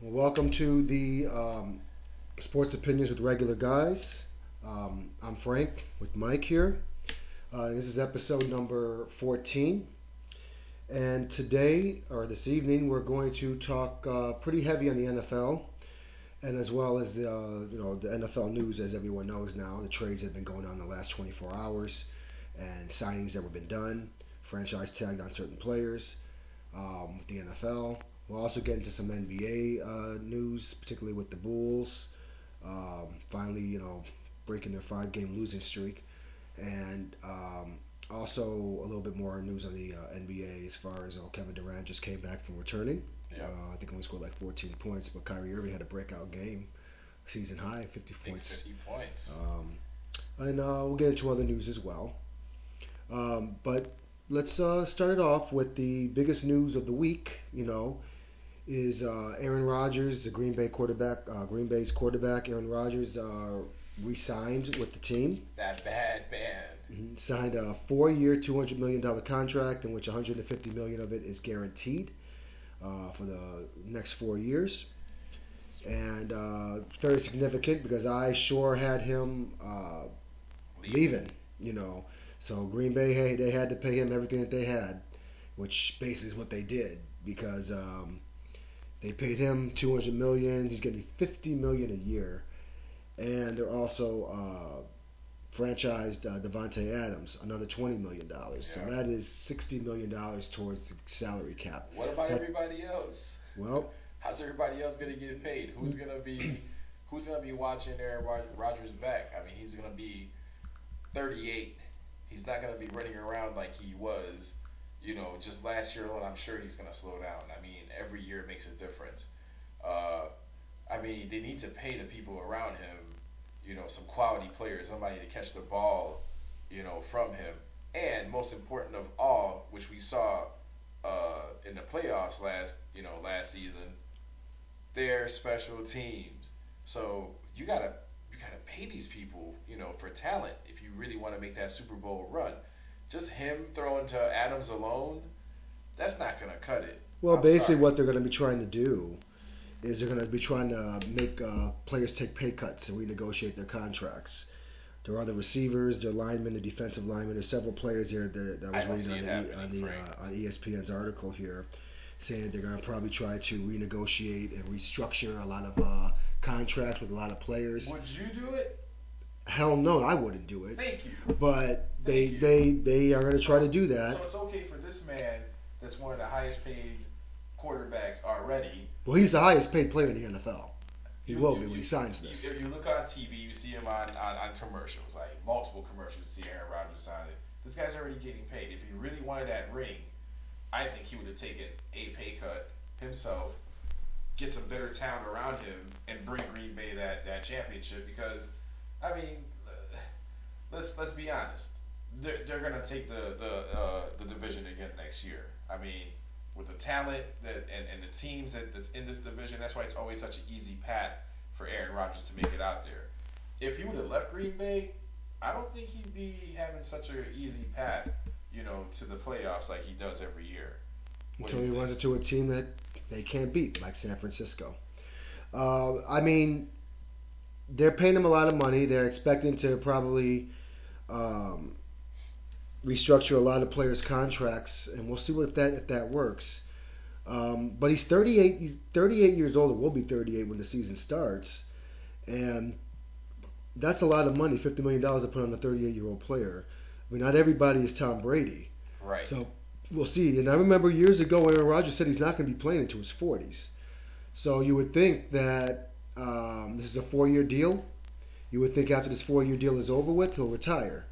Well, welcome to the um, Sports Opinions with Regular Guys. Um, I'm Frank with Mike here. Uh, this is episode number 14. And today, or this evening, we're going to talk uh, pretty heavy on the NFL, and as well as the, uh, you know the NFL news, as everyone knows now. The trades have been going on the last 24 hours, and signings that have been done, franchise tagged on certain players um, with the NFL. We'll also get into some NBA uh, news, particularly with the Bulls. Um, finally, you know, breaking their five-game losing streak, and um, also a little bit more news on the uh, NBA as far as Kevin Durant just came back from returning. Yeah. Uh, I think he only scored like 14 points, but Kyrie Irving had a breakout game, season high, 50 points. 50 points. Um, and uh, we'll get into other news as well. Um, but let's uh, start it off with the biggest news of the week. You know, is uh, Aaron Rodgers, the Green Bay quarterback, uh, Green Bay's quarterback. Aaron Rodgers uh, re-signed with the team. that bad man. Mhm. Signed a four-year, $200 million contract, in which 150 million of it is guaranteed uh, for the next four years. And uh, very significant because I sure had him uh, leaving, you know. So Green Bay, hey, they had to pay him everything that they had, which basically is what they did because um, they paid him 200 million. He's getting 50 million a year, and they're also uh, franchised uh, Davante Adams another 20 million dollars. So that is 60 million dollars towards the salary cap. What about That- everybody else? Well, How's everybody else gonna get paid? Who's gonna be Who's gonna be watching Aaron Rod- Rodgers back? I mean, he's gonna be 38. He's not gonna be running around like he was, you know, just last year alone. I'm sure he's gonna slow down. I mean, every year makes a difference. Uh, I mean, they need to pay the people around him, you know, some quality players, somebody to catch the ball, you know, from him. And most important of all, which we saw uh, in the playoffs last, you know, last season, their special teams. So you gotta you gotta pay these people, you know, for talent if you really want to make that Super Bowl run. Just him throwing to Adams alone, that's not gonna cut it. well, I'm basically sorry. what they're going to be trying to do is they're going to be trying to make uh, players take pay cuts and renegotiate their contracts. There are the receivers, their linemen, the defensive linemen. There's several players here that, that I was reading on the, on, the uh, on ESPN's article here, saying they're going to probably try to renegotiate and restructure a lot of uh, contracts with a lot of players. Would you do it? Hell no, I wouldn't do it. Thank you. But they you. they they are going to try to do that. So it's okay for this man that's one of the highest paid quarterbacks already. Well, he's the highest paid player in the NFL. He You- will you- be when he signs this. If you look on TV, you see him on, on, on commercials, like multiple commercials, see Aaron Rodgers on it. This guy's already getting paid. If he really wanted that ring, I think he would have taken a pay cut himself, get some better talent around him, and bring Green Bay that, that championship. Because, I mean, let's let's be honest, they're, they're gonna take the the uh, the division again next year. I mean, with the talent that and, and the teams that, that's in this division. That's why it's always such an easy pat for Aaron Rodgers to make it out there. If he would have left Green Bay, I don't think he'd be having such an easy pat, you know, to the playoffs like he does every year. What until he runs think? into a team that they can't beat, like San Francisco. Uh, I mean, they're paying him a lot of money. They're expecting to probably um, restructure a lot of players' contracts, and we'll see what if that if that works. Um, but he's 38. He's 38 years old. Or will be 38 when the season starts, and that's a lot of money. 50 million dollars to put on a 38 year old player. I mean, not everybody is Tom Brady. Right. So we'll see. And I remember years ago, Aaron Rodgers said he's not going to be playing into his 40s. So you would think that um, this is a four-year deal. You would think after this four-year deal is over with, he'll retire.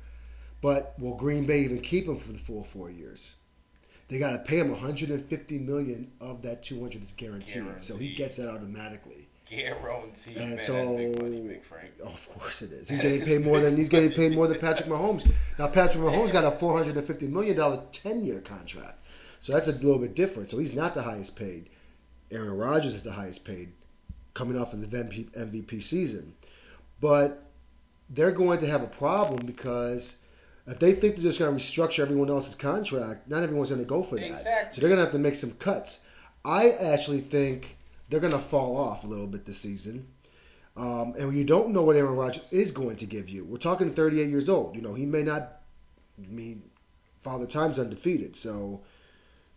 But will Green Bay even keep him for the full four years? They got to pay him 150 million of that 200 is guaranteed, so he gets that automatically. Guaranteed. And man, so, big money, Big Frank. Oh, of course it is. He's getting paid more than he's getting paid more than Patrick Mahomes. Now Patrick Mahomes got a 450 million dollar 10 year contract, so that's a little bit different. So he's not the highest paid. Aaron Rodgers is the highest paid, coming off of the MVP season. But they're going to have a problem because if they think they're just going to restructure everyone else's contract, not everyone's going to go for that. Exactly. So they're going to have to make some cuts. I actually think they're going to fall off a little bit this season. Um, and you don't know what Aaron Rodgers is going to give you. We're talking 38 years old. You know, he may not. I mean, Father Time's undefeated, so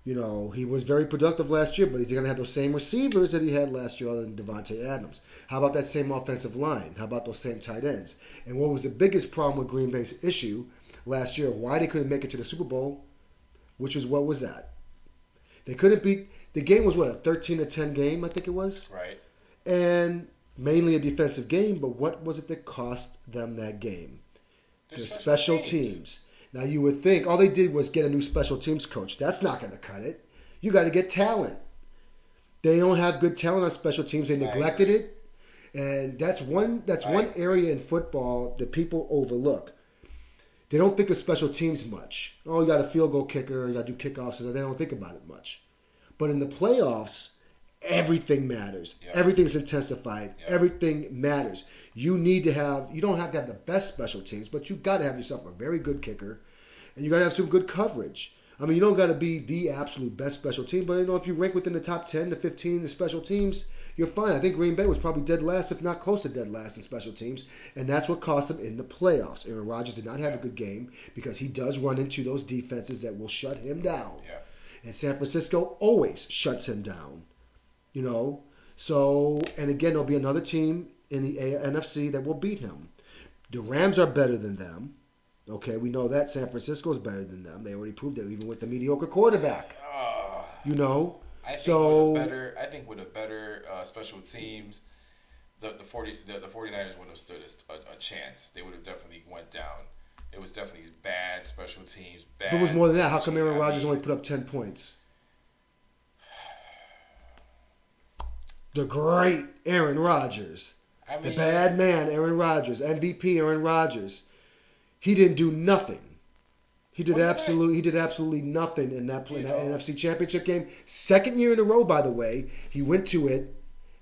you know he was very productive last year. But he's going to have those same receivers that he had last year, other than Davante Adams. How about that same offensive line? How about those same tight ends? And what was the biggest problem with Green Bay's issue last year? Why they couldn't make it to the Super Bowl? Which was what was that? They couldn't beat. The game was what a 13 to 10 game, I think it was. Right. And mainly a defensive game, but what was it that cost them that game? The special teams. Now you would think all they did was get a new special teams coach. That's not going to cut it. You got to get talent. They don't have good talent on special teams. They neglected it, and that's one that's I one agree. area in football that people overlook. They don't think of special teams much. Oh, you got a field goal kicker, you got to do kickoffs. They don't think about it much. But in the playoffs, everything matters. Yeah. Everything's intensified. Yeah. Everything matters. You need to have. You don't have to have the best special teams, but you got to have yourself a very good kicker, and you got to have some good coverage. I mean, you don't got to be the absolute best special team, but you know if you rank within the top 10 to 15 in the special teams, you're fine. I think Green Bay was probably dead last, if not close to dead last in special teams, and that's what cost them in the playoffs. Aaron Rodgers did not have a good game because he does run into those defenses that will shut him down. Yeah. And San Francisco always shuts him down. You know? So, and again, there'll be another team in the NFC that will beat him. The Rams are better than them. Okay, we know that. San Francisco is better than them. They already proved it, even with the mediocre quarterback. Uh, You know? I think So- with a better, I think with a better uh, special teams, the the 40 the, the 49ers wouldn't have stood a, a, chance. They would have definitely went down. It was definitely bad special teams. Bad. But it was more than that. How come. Aaron Rodgers only put up 10 points? The great Aaron Rodgers. I The bad man, Aaron Rodgers, MVP Aaron Rodgers. He didn't do nothing. He did absolutely he did absolutely nothing in that, play, in that. NFC Championship game. Second year in a row, by the way, he went to it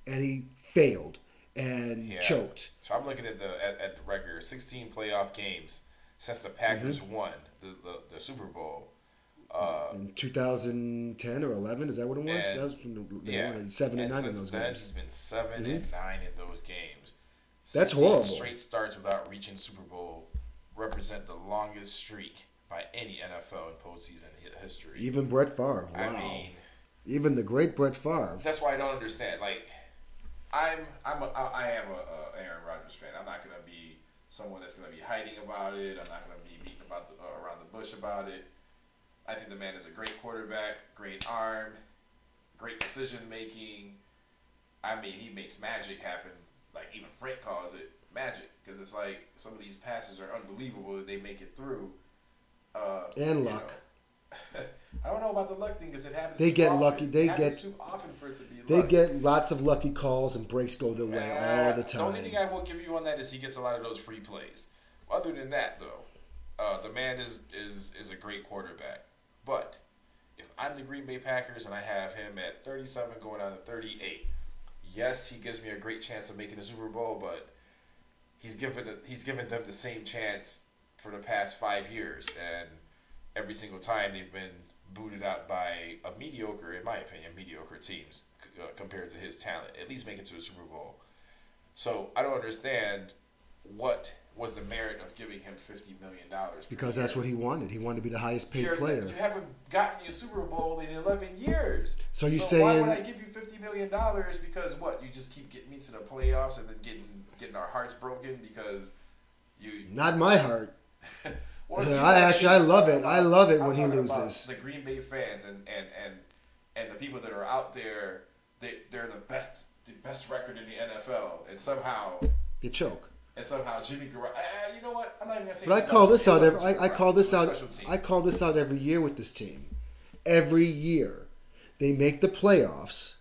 and he failed and Yeah. choked. So I'm looking at the at, at the record, 16 playoff games since the Packers Mm-hmm. won the, the, the Super Bowl. Uh, In 2010 or 11, is that what it was? And- that was from the, yeah, won seven and and nine in those then games. he's been 7 Mhm. and nine in those games. That's 16 horrible. Straight starts without reaching Super Bowl represent the longest streak by any NFL in postseason hi- history. Even Brett Favre. Wow. I mean, Even the great Brett Favre. that's why I don't understand. Like, I'm I'm a, I I am a, a Aaron Rodgers fan. I'm not gonna be someone that's gonna be hiding about it. I'm not gonna be beating about the, uh, around the bush about it. I think the man is a great quarterback, great arm, great decision making. I mean, he makes magic happen. Like even Frank calls it magic because it's like some of these passes are unbelievable that they make it through. Uh, And luck. know. I don't know about the luck thing because it happens. They get often. lucky. They get- too often for it to be They luck. get lots of lucky calls and breaks go their way all the Uh, time. The only thing I will give you on that is he gets a lot of those free plays. Other than that, though, uh, the man is, is is a great quarterback. But if I'm the Green Bay Packers and I have him at 37 going on to 38, yes, he gives me a great chance of making the Super Bowl, but he's given he's given them the same chance for the past five years, and every single time they've been booted out by a mediocre, in my opinion, mediocre teams uh, compared to his talent. At least make it to the Super Bowl. So I don't understand what was the merit of giving him fifty million dollars. because that's what he wanted. He wanted to be the highest paid You're- player. You haven't gotten your Super Bowl in 11 years. So you're why would I give you 50 million dollars because what? You just keep getting me to the playoffs and then getting getting our hearts broken because you. Not my heart. Well, Yeah, I actually- I'm love it. I love it I'm when he about loses. The Green Bay fans and and and and the people that are out there, they they're the best the best record in the NFL, and somehow You choke. And somehow Jimmy Garoppolo. You know what? I'm not even gonna say. But I call this out. Every, I, I call this out. I call this out every year with this team. Every year, they make the playoffs,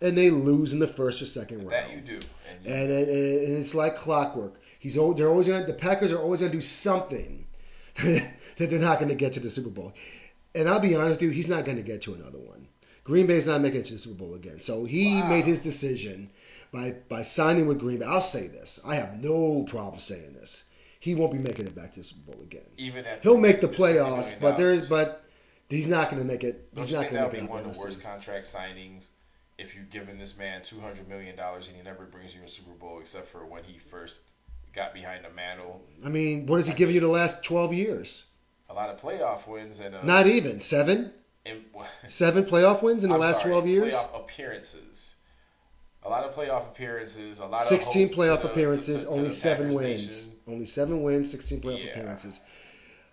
and they lose in the first or second round. That you do. And, you, and, it, and it's like clockwork. He's they're always gonna the Packers are always gonna do something that they're not gonna get to the Super Bowl. And I'll be honest with you, he's not gonna get to another one. Green Bay's not making it to the Super Bowl again. So he Wow. made his decision by by signing with Green Bay. I'll say this. I have no problem saying this. He won't be making it back to the Super Bowl again. even at He'll make the playoffs, but there's but he's not gonna make it. Don't He's not think gonna that'll make be it one of the worst contract signings if you're giving this man two hundred million dollars and he never brings you a Super Bowl except for when he first got behind the mantle. I mean, what has he given you the last 12 years? A lot of playoff wins and uh, Not even seven, in, seven playoff wins in the I'm last sorry, 12 years. Playoff appearances. A lot of playoff appearances. A lot 16 of hope playoff to the- appearances, to- to- to only seven wins. Nation. Only seven wins, 16 playoff Yeah. appearances.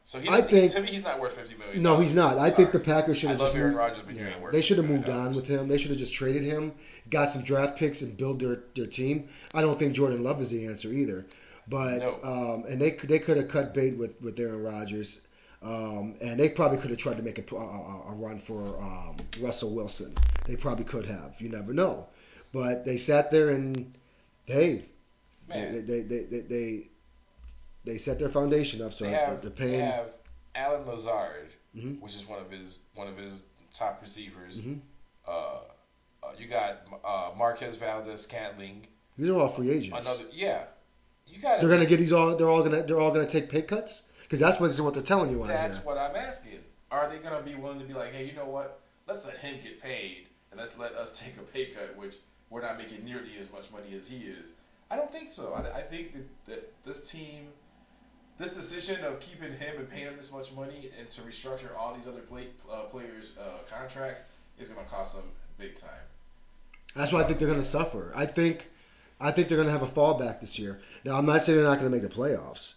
So he I think- to me he's not worth fifty million. No, he's not. I think the Packers should have just Aaron moved, Rodgers, but yeah, they should have moved on with him. They should have just traded him, got some draft picks, and build their, their team. I don't think Jordan Love is the answer either. But No. um, and they they could have cut bait with with Aaron Rodgers. Um, and they probably could have tried to make a, a, a run for um, Russell Wilson. They probably could have. You never know. But they sat there and hey, they, they, they, they, they, set their foundation up. So they have they're they have Allen Lazard, Mhm. which is one of his one of his top receivers. Mhm. Uh, uh, you got uh, Marquez Valdes-Scantling. These are all free agents. Another yeah. You got They're gonna get these all. They're all gonna. They're all gonna take pay cuts because that's what, what they're telling you That's what I'm asking. Are they gonna be willing to be like, hey, you know what? Let's let him get paid, and let's let us take a pay cut, which we're not making nearly as much money as he is. I don't think so. I, I think that, that this team, this decision of keeping him and paying him this much money and to restructure all these other play, uh, players' uh, contracts is gonna cost them big time. That's why I think they're gonna suffer. I think. I think they're gonna have a fallback this year. Now I'm not saying they're not gonna make the playoffs,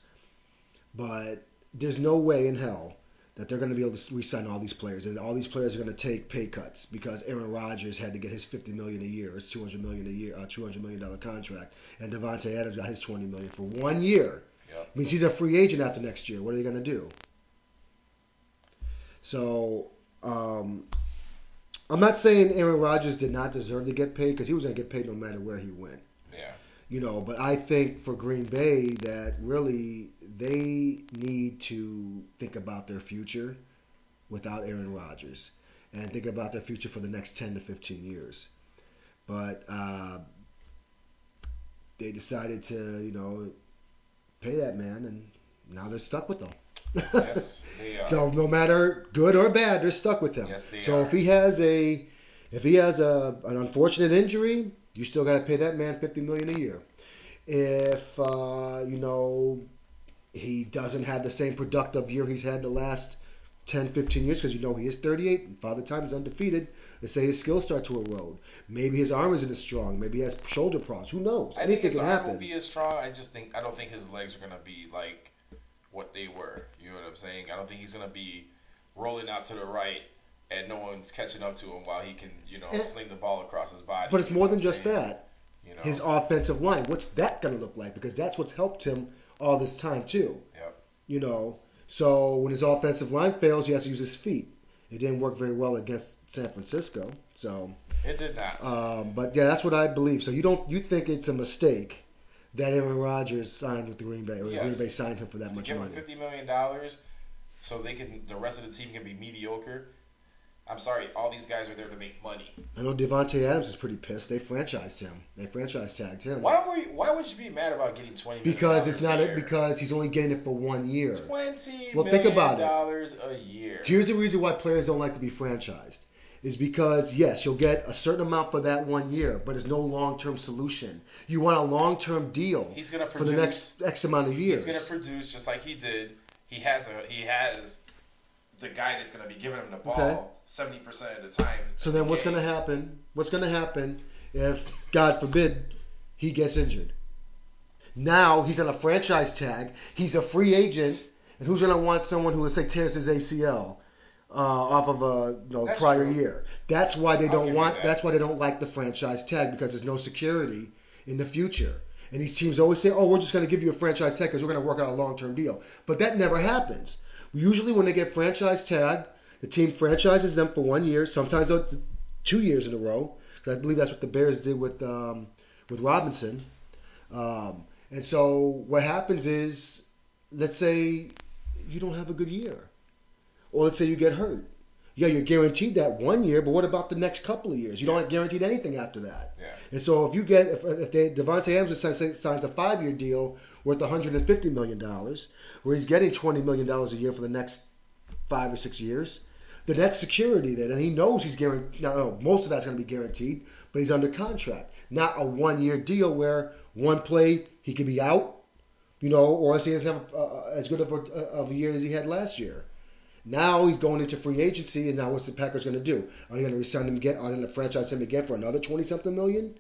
but there's no way in hell that they're gonna be able to re-sign all these players, and all these players are gonna take pay cuts because Aaron Rodgers had to get his 50 million a year, his 200 million a year, uh, 200 million dollar contract, and Davante Adams got his 20 million for one year. Yep. means he's a free agent after next year. What are they going to do? So, um, I'm not saying Aaron Rodgers did not deserve to get paid because he was going to get paid no matter where he went. You know, but I think for Green Bay that really they need to think about their future without Aaron Rodgers and think about their future for the next 10 to 15 years. But uh, they decided to, you know, pay that man, and now they're stuck with him. Yes, they are. no, no matter good or bad, they're stuck with him. Yes, they so are. if he has a, if he has a an unfortunate injury, you still got to pay that man fifty million a year. If uh, you know he doesn't have the same productive year he's had the last 10, 15 years, because you know he is 38 and Father Time is undefeated. Let's say his skills start to erode. Maybe his arm isn't as strong. Maybe he has shoulder problems. Who knows? I think his can arm happen. will be as strong. I just think I don't think his legs are gonna be like what they were. You know what I'm saying? I don't think he's gonna be rolling out to the right and no one's catching up to him while he can, you know, Eh. sling the ball across his body. But it's more than just saying? that. You know? His offensive line. What's that going to look like? Because that's what's helped him all this time too. Yep. You know, so when his offensive line fails, he has to use his feet. It didn't work very well against San Francisco. So, It did not. um, but yeah, that's what I believe. So you don't you think it's a mistake that Aaron Rodgers signed with the Green Bay, or Yes. Green Bay signed him for that to much give him money? fifty million dollars so they can the rest of the team can be mediocre. I'm sorry, all these guys are there to make money. I know Davante Adams is pretty pissed. They franchised him. They franchise tagged him Why were you, why would you be mad about getting twenty million because it's not a it because he's only getting it for one year. twenty Well, think about it. a year. Here's the reason why players don't like to be franchised. Is because yes, you'll get a certain amount for that one year, but it's no long-term solution. You want a long-term deal He's gonna produce, for the next X amount of years. He's gonna produce just like he did. He has a he has the guy that's gonna be giving him the ball seventy percent of the time. so in the then, what's gonna happen? What's gonna happen if, God forbid, he gets injured? Now he's on a franchise tag. He's a free agent, and who's gonna want someone who, let's say, tears his ACL uh, off of a you know, prior true. year? That's why they don't want. that. That's why they don't like the franchise tag because there's no security in the future. And these teams always say, "Oh, we're just going to give you a franchise tag because we're going to work out a long-term deal." But that never happens. Usually, when they get franchise tagged, the team franchises them for one year, sometimes two years in a row. 'cause I believe that's what the Bears did with um, with Robinson. Um, and so what happens is, let's say you don't have a good year, or let's say you get hurt. Yeah, you're guaranteed that one year, but what about the next couple of years? You don't get guaranteed anything after that. Yeah. And so if you get if, if they, Davante Adams signs, signs a five-year deal worth 150 million dollars, where he's getting 20 million dollars a year for the next five or six years, the net security that, and he knows he's guaranteed. No, most of that's going to be guaranteed, but he's under contract. Not a one-year deal where one play he could be out, you know, or he doesn't have uh, as good of a, of a year as he had last year. Now he's going into free agency, and now what's the Packers going to do? Are they going to resign him again? Are they going to franchise him again for another twenty-something million,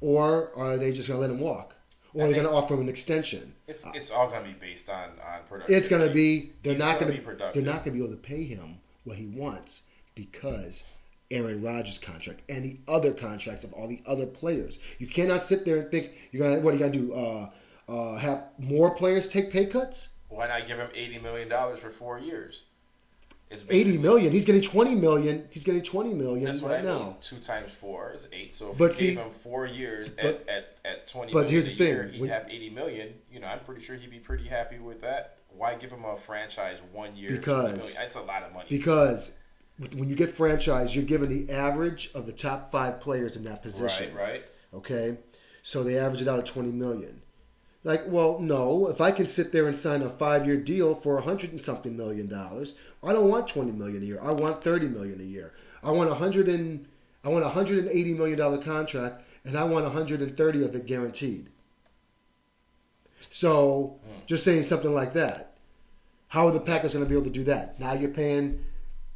or are they just going to let him walk? Or are they going to offer him an extension? It's it's all going to be based on on production. It's going to be they're He's not gonna be productive. they're not going to be able to pay him what he wants because Aaron Rodgers' contract and the other contracts of all the other players. You cannot sit there and think you're gonna what are you gonna do? Uh, uh, have more players take pay cuts? Why not give him eighty million dollars for four years? It's Eighty basically- million. He's getting twenty million. He's getting twenty million That's right I mean. now. Two times four is eight. So if But you see- gave him four years but- at, at, at twenty but million here's the thing, year, he'd when- have eighty million. You know, I'm pretty sure he'd be pretty happy with that. Why give him a franchise one year? Because- 20 that's a lot of money. Because when you get franchise, you're given the average of the top five players in that position. right, right. Okay, so they average it out at 20 million. Like, well, no. If I can sit there and sign a five-year deal for a hundred and something million dollars, I don't want 20 million a year. I want 30 million a year. I want a hundred and I want a hundred and eighty million dollar contract, and I want a 130 of it guaranteed. So, Mm. just saying something like that. How are the Packers going to be able to do that? Now you're paying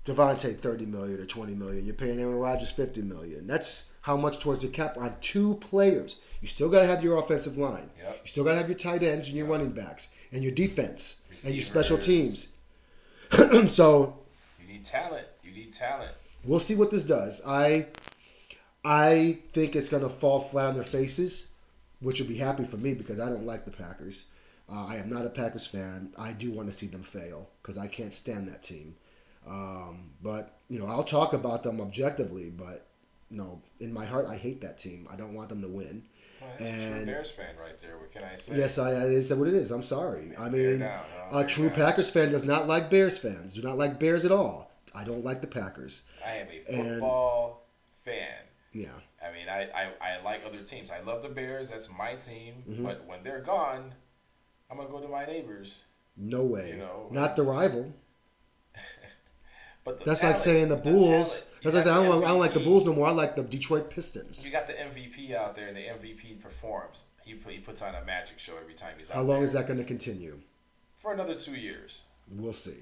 Davante 30 million or 20 million. You're paying Aaron Rodgers 50 million. That's how much towards the cap on two players. You still got to have your offensive line. Yep. You still got to have your tight ends and your Yep. running backs and your defense and your special teams. So You need talent. You need talent. we'll see what this does. I I think it's going to fall flat on their faces, which would be happy for me because I don't like the Packers. Uh, I am not a Packers fan. I do want to see them fail because I can't stand that team. Um, but you know, I'll talk about them objectively, but you know, in my heart, I hate that team. I don't want them to win. Well, that's a true And- Bears fan right there. What can I say? Yes, I, I is what it is. I'm sorry. I mean, down, a true down. Packers fan does not like Bears fans. Do not like Bears at all. I don't like the Packers. I am a And- football fan. Yeah. I mean, I, I, I like other teams. I love the Bears. That's my team. Mhm. But when they're gone, I'm gonna go to my neighbors. No way. You know, not the rival. but the That's talent, like saying the Bulls. That's like have saying I don't, I don't like the Bulls no more. I like the Detroit Pistons. You got the MVP out there, and the MVP performs. He put, he puts on a magic show every time he's out there. How long there. is that going to continue? For another two years. We'll see.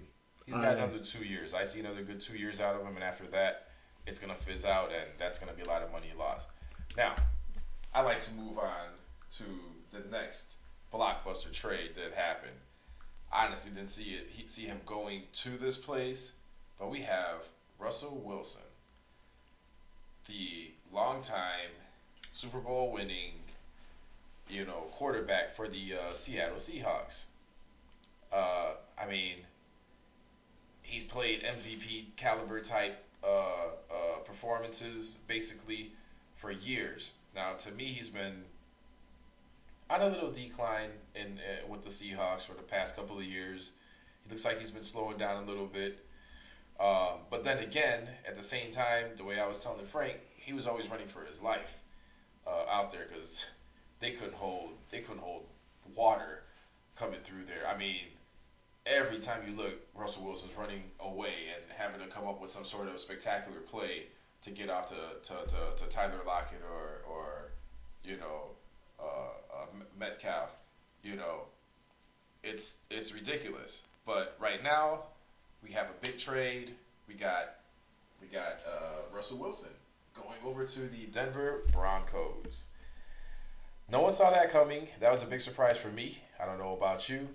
He's got I- another two years. I see another good two years out of him, and after that, it's gonna fizz out, and that's gonna be a lot of money lost. Now, I like to move on to the next blockbuster trade that happened. I honestly didn't see it. He, see him going to this place, but we have Russell Wilson, the longtime Super Bowl winning, you know, quarterback for the uh, Seattle Seahawks. Uh, I mean, he's played MVP caliber type uh, uh, performances basically for years. Now, to me, he's been on a little decline in uh, with the Seahawks for the past couple of years. He looks like he's been slowing down a little bit. Um, but then again, at the same time, the way I was telling Frank, he was always running for his life uh, out there because they couldn't hold they couldn't hold water coming through there. I mean, every time you look, Russell Wilson's running away and having to come up with some sort of spectacular play to get off to, to, to, to Tyler Lockett or, or you know, uh, uh, Metcalf. You know, it's it's ridiculous. But right now, we have a big trade. We got we got uh, Russell Wilson going over to the Denver Broncos. No one saw that coming. That was a big surprise for me. I don't know about you.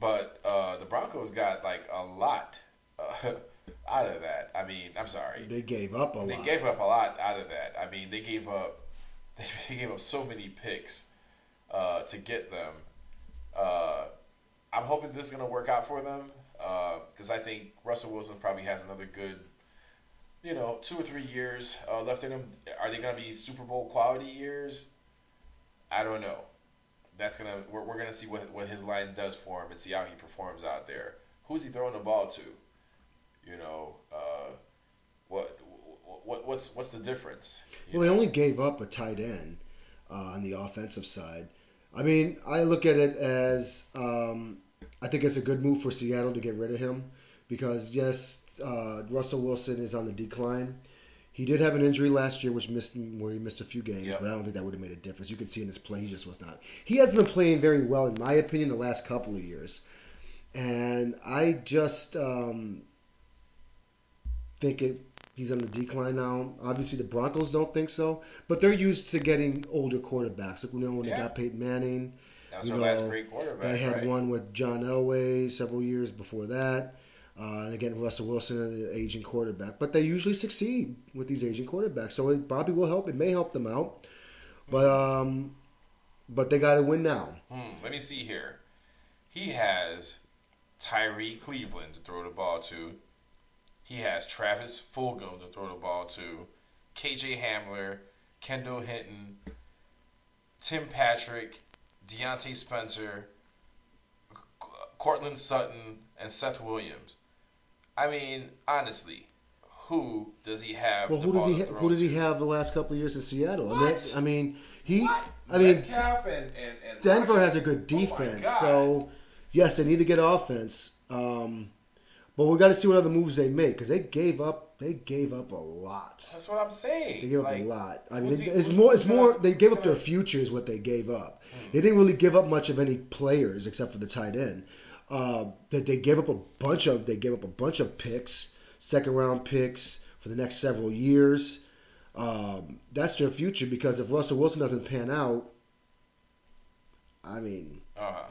But uh, the Broncos got like a lot uh, out of that. I mean, I'm sorry. They gave up a They lot. They gave up a lot out of that. I mean, they gave up they gave up so many picks uh, to get them. Uh, I'm hoping this is gonna work out for them because I think Russell Wilson probably has another good, you know, two or three years uh, left in him. Are they gonna be Super Bowl quality years? I don't know. That's gonna we're, we're gonna see what what his line does for him and see how he performs out there. Who's he throwing the ball to? You know, uh, what what what's what's the difference? Well, they only gave up a tight end uh, on the offensive side. I mean, I look at it as um, I think it's a good move for Seattle to get rid of him because yes, uh, Russell Wilson is on the decline. He did have an injury last year, which missed where he missed a few games, Yep. but I don't think that would have made a difference. You could see in his play, he just was not. He has been playing very well, in my opinion, the last couple of years, and I just um, think it. He's on the decline now. Obviously, the Broncos don't think so, but they're used to getting older quarterbacks. Look, you know, when Yeah. they got Peyton Manning, That was you our last great quarterback. they had right? one with John Elway several years before that. Uh, again, Russell Wilson, an aging quarterback. But they usually succeed with these aging quarterbacks. So it, Bobby will help. It may help them out. But um, but they got to win now. Hmm, let me see here. He has Tyrie Cleveland to throw the ball to. He has Travis Fulgham to throw the ball to. KJ Hamler, Kendall Hinton, Tim Patrick, Diontae Spencer, Courtland Sutton, and Seth Williams. I mean, honestly, who does he have? Well, the who ball he ha- who did he to? have the last couple of years in Seattle? I mean, What? I mean he. What? I mean, and, and, and Denver has a good Oh defense. God. so yes, they need to get offense. Um, but we got to see what other moves they make because they gave up. They gave up a lot. That's what I'm saying. They gave up Like, a lot. I mean, he- it's more. It's more. gonna- They gave up their gonna- future is what they gave up. Hmm. They didn't really give up much of any players except for the tight end. Uh, that they gave up a bunch of. They gave up a bunch of picks, second round picks for the next several years. Um, that's their future because if Russell Wilson doesn't pan out, I mean, Uh-huh.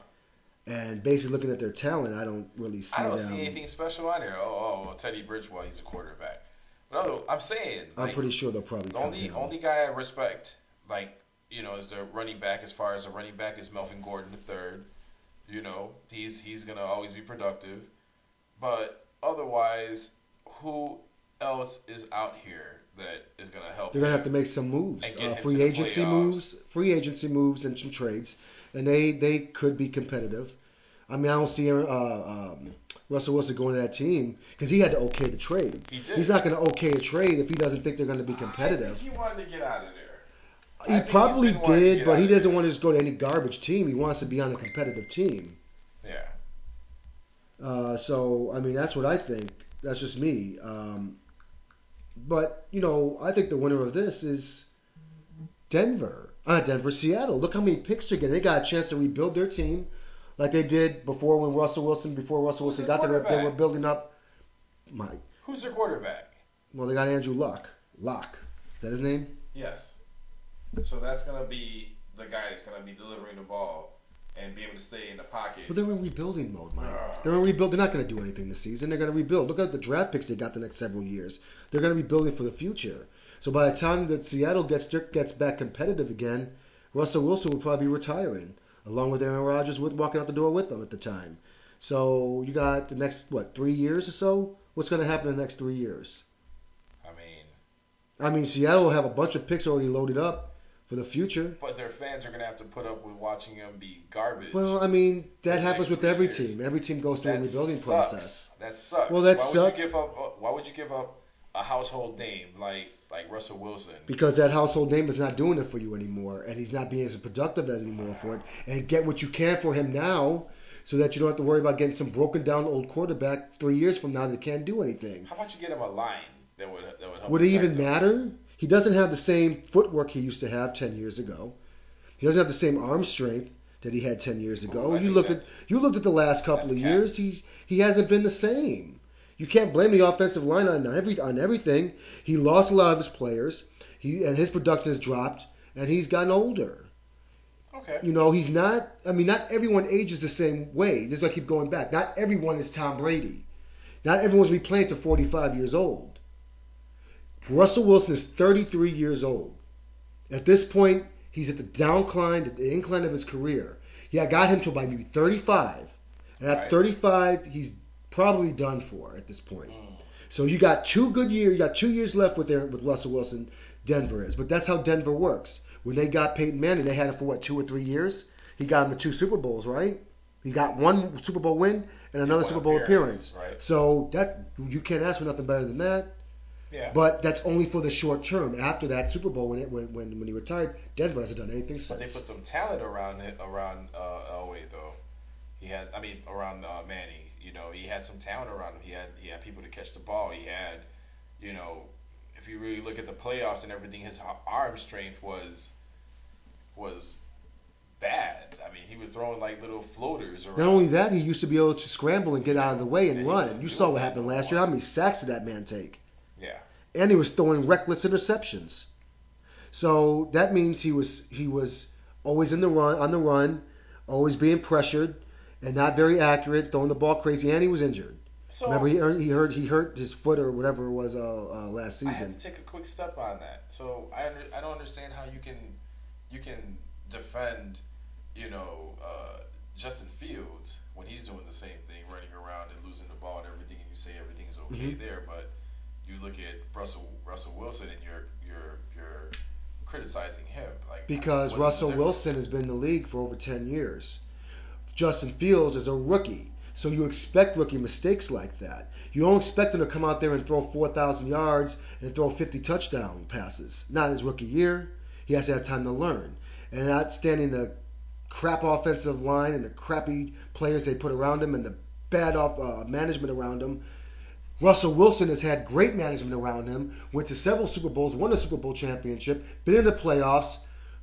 And basically looking at their talent, I don't really see I don't them. see anything special on there. Oh, oh, well, Teddy Bridgewater, he's a quarterback. But other, I'm saying, I'm pretty sure they'll probably the only only guy I respect, like, you know, is the running back. As far as a running back, is Melvin Gordon the third. You know, he's he's gonna always be productive. But otherwise, who else is out here that is gonna help? They're gonna have to make some moves, uh, free agency moves, free agency moves, and some trades, and they they could be competitive. I mean, I don't see uh, um, Russell Wilson going to that team because he had to okay the trade. He did. He's not going to okay a trade if he doesn't think they're going to be competitive. he wanted to get out of there. I He probably been wanting to did, but he doesn't there. want to just go to any garbage team. He wants to be on a competitive team. Yeah. Uh, so I mean, that's what I think. That's just me. Um, but you know, I think the winner of this is Denver. Uh, Denver, Seattle. Look how many picks they're getting. They got a chance to rebuild their team, like they did before when Russell Wilson. Before Russell Wilson got there, they were building up. My, Who's their quarterback? well, they got Andrew Luck. Luck. Is that his name? Yes. So that's gonna be the guy that's gonna be delivering the ball and be able to stay in the pocket. But they're in rebuilding mode, Mike. Ah. They're in rebuild. They're not going to do anything this season. They're going to rebuild. Look at the draft picks they got the next several years. They're going to be building for the future. So by the time that Seattle gets gets back competitive again, Russell Wilson will probably be retiring, along with Aaron Rodgers with walking out the door with them at the time. So you got the next what three years or so? What's going to happen in the next three years? I mean, I mean, Seattle will have a bunch of picks already loaded up for the future. but their fans are gonna have to put up with watching them be garbage. Well, I mean, that happens with every years. team. Every team goes through that a rebuilding sucks. process. That sucks. Well, that why sucks. Would you give up, uh, why would you give up a household name like like Russell Wilson? because that household name is not doing it for you anymore, and he's not being as productive as anymore for it. And get what you can for him now, so that you don't have to worry about getting some broken down old quarterback three years from now that can't do anything. How about you get him a line that would that would help? Would it even him? matter? He doesn't have the same footwork he used to have ten years ago. He doesn't have the same arm strength that he had ten years ago. Ooh, you looked at you looked at the last couple of cap. years. He's he hasn't been the same. You can't blame the offensive line on every on everything. He lost a lot of his players. He and his production has dropped, and he's gotten older. Okay. You know, he's not. I mean, not everyone ages the same way. This is why I keep going back. Not everyone is Tom Brady. Not everyone's be playing to 45 years old. Russell Wilson is 33 years old. At this point, he's at the downcline, at the incline of his career. Yeah, I got him to about maybe 35. And at Right. 35, he's probably done for at this point. Mm. So you got two good years. You got two years left with their, with Russell Wilson. Denver is, but that's how Denver works. When they got Peyton Manning, they had him for what two or three years. He got him to two Super Bowls, right? He got one Super Bowl win and another Super Bowl appearance, appearance. right. So that you can't ask for nothing better than that. Yeah. But that's only for the short term. After that Super Bowl, when it, when, when when he retired, Denver hasn't done anything But they put some talent around it around uh, Elway though. He had, I mean, around uh, Manny. You know, he had some talent around him. He had he had people to catch the ball. He had, you know, if you really look at the playoffs and everything, his arm strength was was bad. I mean, he was throwing like little floaters around. Not only that, he used to be able to scramble and get out of the way and, And run. You saw what happened last year. How many sacks did that man take? Yeah. And he was throwing reckless interceptions. So that means he was he was always in the run on the run, always being pressured, and not very accurate, throwing the ball crazy, and he was injured. So Remember, he, earned, he hurt he hurt his foot or whatever it was uh, uh, last I season. have to take a quick step on that. So I under, I don't understand how you can you can defend you know uh, Justin Fields when he's doing the same thing, running around and losing the ball and everything, and you say everything's okay Mhm. there, but you look at Russell Russell Wilson and you're you're you're criticizing him like Because what is the Russell? Wilson has been in the league for over 10 years. Justin Fields is a rookie. So you expect rookie mistakes like that. You don't expect him to come out there and throw 4,000 yards and throw 50 touchdown passes. Not his rookie year. He has to have time to learn. And not standing the crap offensive line and the crappy players they put around him and the bad off, uh, management around him. Russell Wilson has had great management around him, went to several Super Bowls, won a Super Bowl championship, been in the playoffs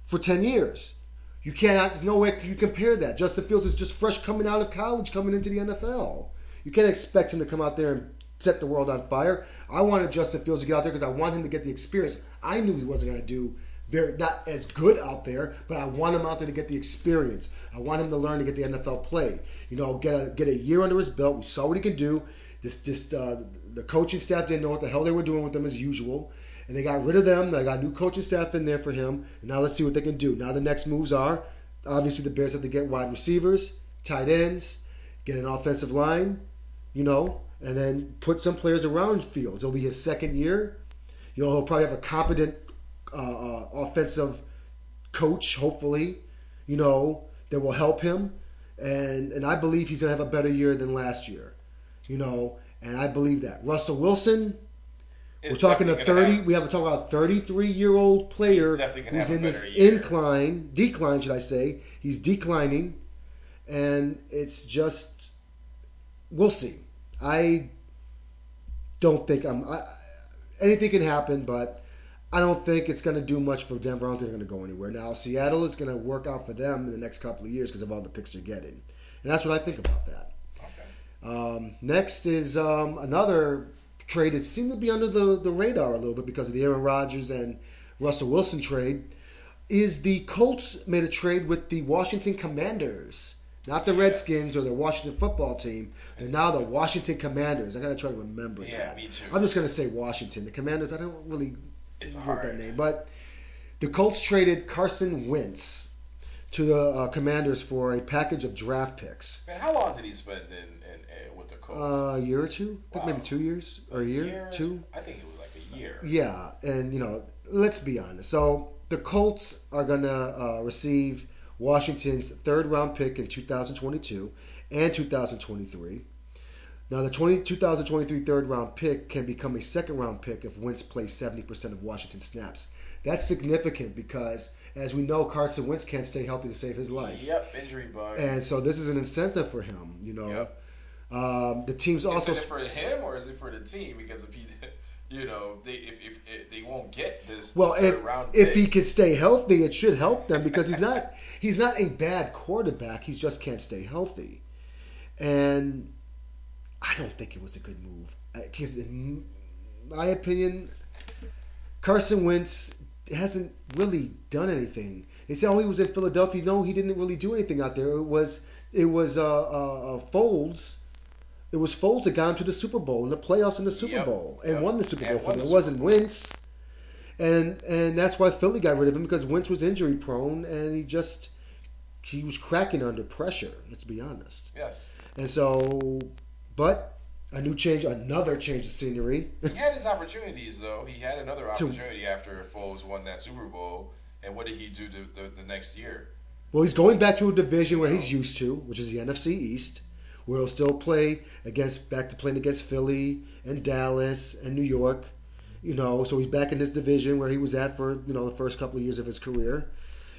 for 10 years. You cannot, there's no way you compare that. Justin Fields is just fresh coming out of college, coming into the NFL. You can't expect him to come out there and set the world on fire. I wanted Justin Fields to get out there because I want him to get the experience. I knew he wasn't going to do very not as good out there, but I want him out there to get the experience. I want him to learn to get the NFL play. You know, get a get a year under his belt. We saw what he could do. This just uh, the coaching staff didn't know what the hell they were doing with him as usual, and they got rid of them. They got new coaching staff in there for him. And now let's see what they can do. Now the next moves are obviously the Bears have to get wide receivers, tight ends, get an offensive line, you know, and then put some players around Fields. It'll be his second year. You know, he'll probably have a competent uh, uh, offensive coach, hopefully, you know, that will help him. And and I believe he's gonna have a better year than last year, you know, and I believe that. Russell Wilson, we're talking a 30. have- we have to talk about a 33 year old player He's definitely gonna who's in this year. incline, decline, should I say? He's declining, and it's just we'll see. I don't think I'm. I, anything can happen, but I don't think it's going to do much for Denver. I don't think they're going to go anywhere. Now, Seattle is going to work out for them in the next couple of years because of all the picks they're getting, and that's what I think about that. Okay. Um, next is um, another trade that seemed to be under the, the radar a little bit because of the Aaron Rodgers and Russell Wilson trade. Is the Colts made a trade with the Washington Commanders, not the. Redskins or the Washington football team. They're now the Washington Commanders. I gotta try to remember Yeah, that. me too. I'm just gonna say Washington. The Commanders. I don't really It's know that name, but the Colts traded Carson Wentz to the uh, Commanders for a package of draft picks. Man, how long did he spend in, in, in with the Colts? Uh, a year or two? I think Wow. maybe two years or a year, two. I think it was like a year. Yeah, and you know, let's be honest. So the Colts are gonna uh, receive Washington's third round pick in 2022 and 2023. Now the 20, 2023 third round pick can become a second round pick if Wentz plays 70% of Washington snaps. That's significant because, as we know, Carson Wentz can't stay healthy to save his life. Yep, injury bug. And so this is an incentive for him. You know, Yep. um, the team's also is it for him or is it for the team? Because if he, you know, they if, if, if they won't get this Well, third if round if he could stay healthy, it should help them because he's not he's not a bad quarterback. He just can't stay healthy, and I don't think it was a good move. Because in my opinion, Carson Wentz hasn't really done anything. They say, oh, he was in Philadelphia. No, he didn't really do anything out there. It was it was uh, uh, uh, Foles. It was Foles that got him to the Super Bowl and the playoffs in the Super Yep, Bowl and yep. won the Super Bowl for them. It wasn't. Wentz and and that's why Philly got rid of him because Wentz was injury prone and he just he was cracking under pressure. Let's be honest. yes, And so, but a new change, another change of scenery. he had his opportunities though. He had another opportunity after Foles won that Super Bowl. And what did he do the, the, the next year? well, he's going back to a division where he's used to, which is the NFC East, where he'll still play against back to playing against Philly and Dallas and New York. You know, so he's back in his division where he was at for you know the first couple of years of his career.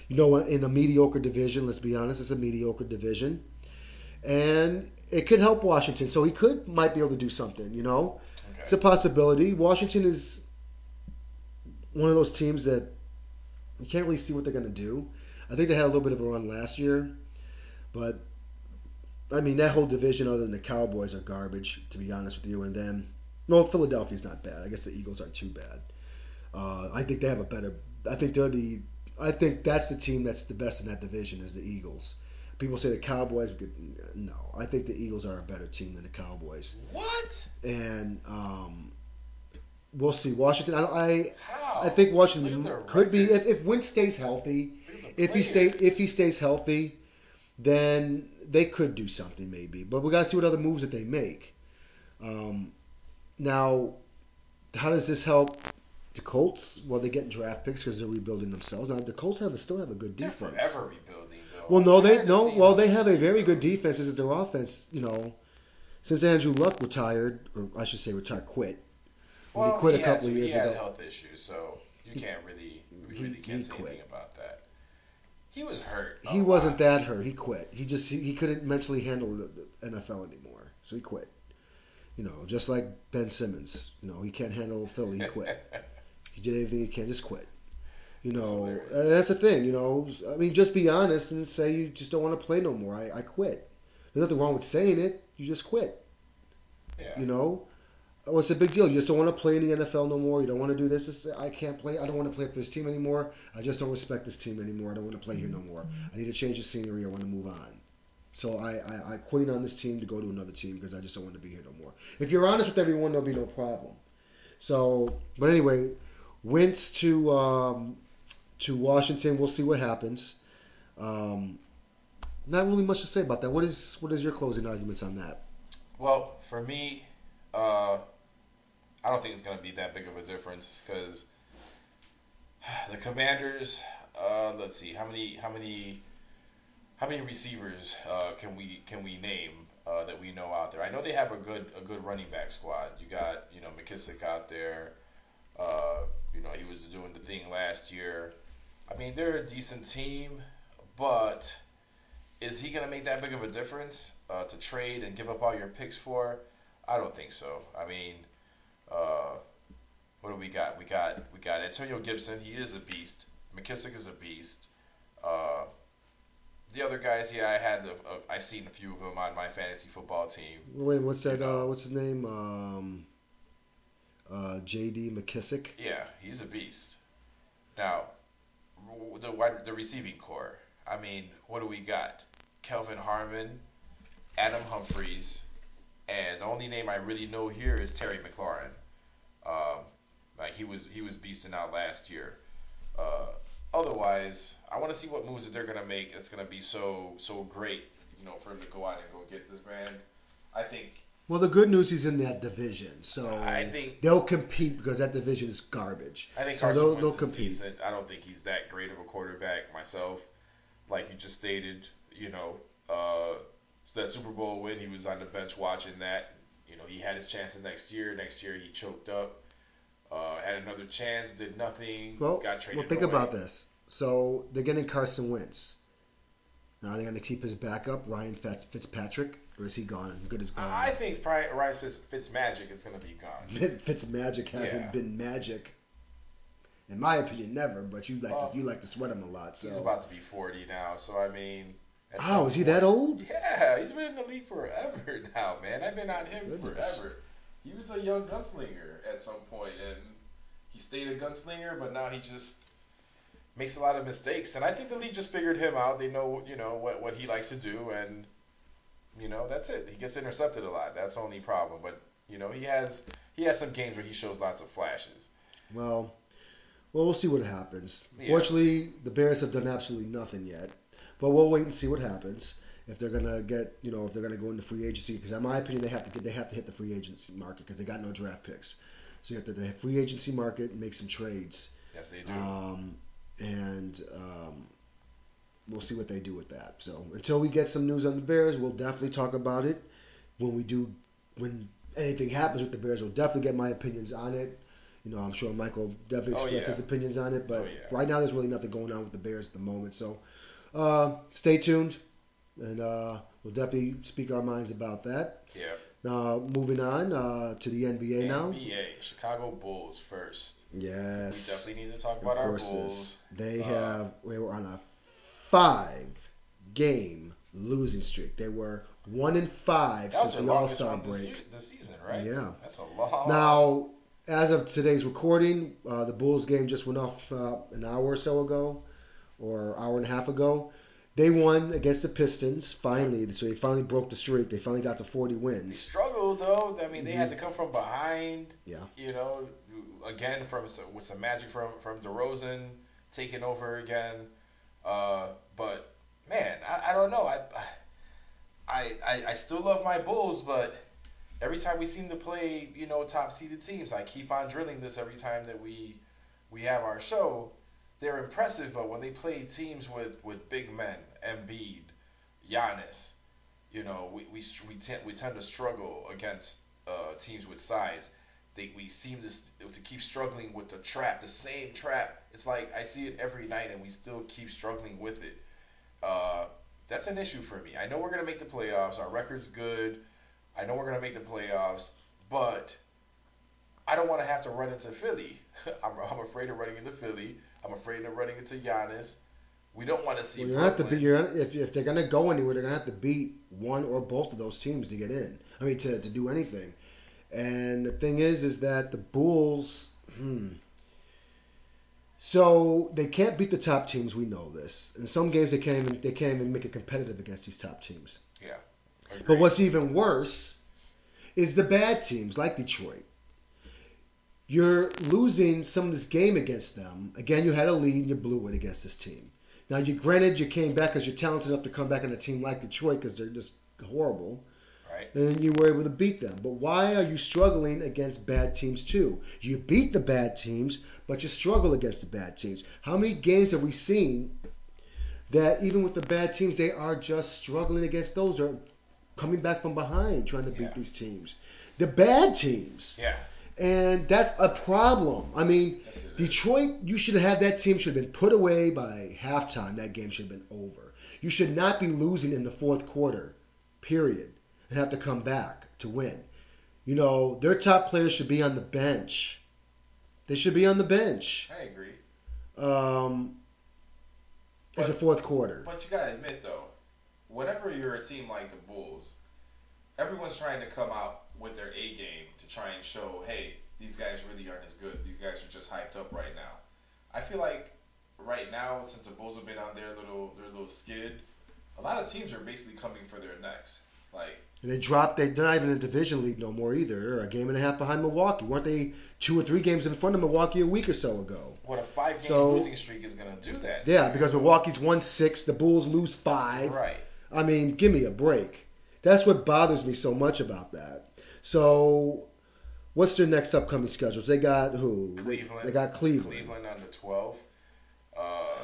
You know, in a mediocre division, let's be honest, it's a mediocre division. And it could help Washington. So he could might be able to do something. You know, Okay. it's a possibility. Washington is one of those teams that you can't really see what they're going to do. I think they had a little bit of a run last year, but I mean that whole division, other than the Cowboys, are garbage. To be honest with you, and then no, Philadelphia's not bad. I guess the Eagles aren't too bad. Uh, I think they have a better. I think they're the. I think that's the team that's the best in that division is the Eagles. People say the Cowboys. No, I think the Eagles are a better team than the Cowboys, what? and um, we'll see. Washington. I, I How? I think Washington could be if, if Wentz stays healthy. Look at the If he stay if he stays healthy, then they could do something maybe. But we got to see what other moves that they make. Um, now, how does this help the Colts? Well, they're getting draft picks because they're rebuilding themselves. Now the Colts have still have a good They're defense. forever rebuilding. Well, no, they no. Well, they have a very good defense. Is their offense. You know, since Andrew Luck retired, or I should say retired, quit. Well, he quit a couple of years he had ago. health issues, so you can't really, we He- really can't he say quit. anything about that. He was hurt. He wasn't that hurt. He quit. He just he, he couldn't mentally handle the, the NFL anymore, so he quit. You know, just like Ben Simmons. You know, he can't handle Philly. He quit. he did anything he can, just quit. You know, uh, that's the thing. You know, I mean, just be honest and say you just don't want to play no more. I, I quit. There's nothing wrong with saying it. You just quit. yeah. You know, what's the big deal? You just don't want to play in the NFL no more. You don't want to do this. Just I can't play. I don't want to play for this team anymore. I just don't respect this team anymore. I don't want to play here no more. I need to change the scenery. I want to move on. So I, I, I quitting on this team to go to another team because I just don't want to be here no more. If you're honest with everyone, there'll be no problem. So, but anyway, Wentz to um, to Washington. We'll see what happens. Um, not really much to say about that. What is what is your closing arguments on that? Well, for me, uh, I don't think it's going to be that big of a difference because the Commanders. Uh, let's see how many how many how many receivers uh, can we can we name uh, that we know out there? I know they have a good a good running back squad. You got you know McKissic out there. Uh, you know he was doing the thing last year. I mean they're a decent team, but is he gonna make that big of a difference uh, to trade and give up all your picks for? I don't think so. I mean, uh, what do we got? We got we got Antonio Gibson. He is a beast. McKissic is a beast. Uh, the other guys, yeah, I had the, uh, I've seen a few of them on my fantasy football team. Wait, what's that? Uh, what's his name? Um, uh, J.D. McKissic. Yeah, he's a beast. Now, the wide, the receiving core. I mean, what do we got? Kelvin Harmon, Adam Humphries, and the only name I really know here is Terry McLaurin. Um, like he was he was beasting out last year. Uh, otherwise, I want to see what moves that they're gonna make. That's gonna be so so great, you know, for him to go out and go get this man. I think Well, the good news is in that division, so I think they'll compete because that division is garbage. I think so Carson they'll, they'll compete. decent. I don't think he's that great of a quarterback myself. Like you just stated, you know, uh, so that Super Bowl win, he was on the bench watching that. You know, he had his chance the next year. Next year, he choked up. Uh, had another chance, did nothing. Well, got traded. well, think away. about this. So they're getting Carson Wentz. Now are they going to keep his backup Ryan Fitzpatrick, or is he gone? Good as gone. I think Ryan Fitz, Fitz Magic is gonna be gone. Fitz magic hasn't Yeah. been magic, in my opinion, never. But you like Well, to, you like to sweat him a lot. So He's about to be 40 now, so I mean. oh, is he that old? Yeah, he's been in the league forever now, man. I've been on him Goodness. forever. He was a young gunslinger at some point, and he stayed a gunslinger, but now he just makes a lot of mistakes. And I think the league just figured him out. They know, you know, what what he likes to do, and you know, that's it. He gets intercepted a lot. That's the only problem. But you know, he has he has some games where he shows lots of flashes. Well, well, we'll see what happens. Yeah. Fortunately, the Bears have done absolutely nothing yet, but we'll wait and see what happens. If they're gonna get, you know, if they're gonna go into free agency, because in my opinion, they have to get, they have to hit the free agency market because they got no draft picks. So you have to the free agency market and make some trades, Yes, they do. um, and um, we'll see what they do with that. So until we get some news on the Bears, we'll definitely talk about it. When we do, when anything happens with the Bears, we'll definitely get my opinions on it. You know, I'm sure Michael definitely Oh, express yeah. his opinions on it, but Oh, yeah. right now there's really nothing going on with the Bears at the moment. So uh, stay tuned, and uh, we'll definitely speak our minds about that. Yeah. Now, moving on uh, to the NBA now. NBA, Chicago Bulls first. Yes. We definitely need to talk about our Bulls. They Uh, have they were on a five game losing streak. They were one in five since the All Star break. this season, right? Yeah. That's a long. Now, as of today's recording, uh, the Bulls game just went off uh, an hour or so ago, or hour and a half ago. They won against the Pistons finally, so they finally broke the streak. They finally got to 40 wins. They struggled though. I mean, they had to come from behind. Mm-hmm. Yeah. You know, again from with some magic from from DeRozan taking over again. Uh, but man, I, I don't know. I, I I I still love my Bulls, but every time we seem to play, you know, top seeded teams, I keep on drilling this every time that we we have our show. They're impressive, but when they play teams with with big men, Embiid, Giannis, you know, we we we tend we tend to struggle against uh, teams with size. They, we seem to to keep struggling with the trap, the same trap. It's like I see it every night, and we still keep struggling with it. Uh, that's an issue for me. I know we're gonna make the playoffs. Our record's good. I know we're gonna make the playoffs, but I don't want to have to run into Philly. I'm, I'm afraid of running into Philly. I'm afraid of running into Giannis. We don't want to see Well, you're have to beat. You're if if they're gonna go anywhere, they're gonna have to beat one or both of those teams to get in. I mean, to to do anything. And the thing is, is that the Bulls. Hmm. So they can't beat the top teams. We know this. In some games, they can't even they can't even make it competitive against these top teams. Yeah. But what's even worse is the bad teams like Detroit. You're losing some of this game against them. Again, you had a lead and you blew it against this team. Now, you granted you came back because you're talented enough to come back on a team like Detroit because they're just horrible, right? and you were able to beat them. But why are you struggling against bad teams too? You beat the bad teams, but you struggle against the bad teams. How many games have we seen that even with the bad teams, they are just struggling against those or coming back from behind trying to beat these teams? The bad teams. Yeah. And that's a problem. I mean, Yes. Detroit, you should have had that team should have been put away by halftime. That game should have been over. You should not be losing in the fourth quarter, period, and have to come back to win. You know, their top players should be on the bench. They should be on the bench I agree. um, in But- the fourth quarter. But you gotta admit though, whenever you're a team like the Bulls, everyone's trying to come out with their A game to try and show, hey, these guys really aren't as good. These guys are just hyped up right now. I feel like right now, since the Bulls have been on their little their little skid, a lot of teams are basically coming for their necks. Like And they dropped. They, they're not even in a division lead no more either. They're a game and a half behind Milwaukee. weren't they? Two or three games in front of Milwaukee a week or so ago. what a five game So- losing streak is gonna do that. Yeah, because Milwaukee's won six, the Bulls lose five. Right. I mean, give me a break. That's what bothers me so much about that. So, what's their next upcoming schedules? They got who? They- Cleveland. They, got Cleveland. Cleveland on the 12th. Uh,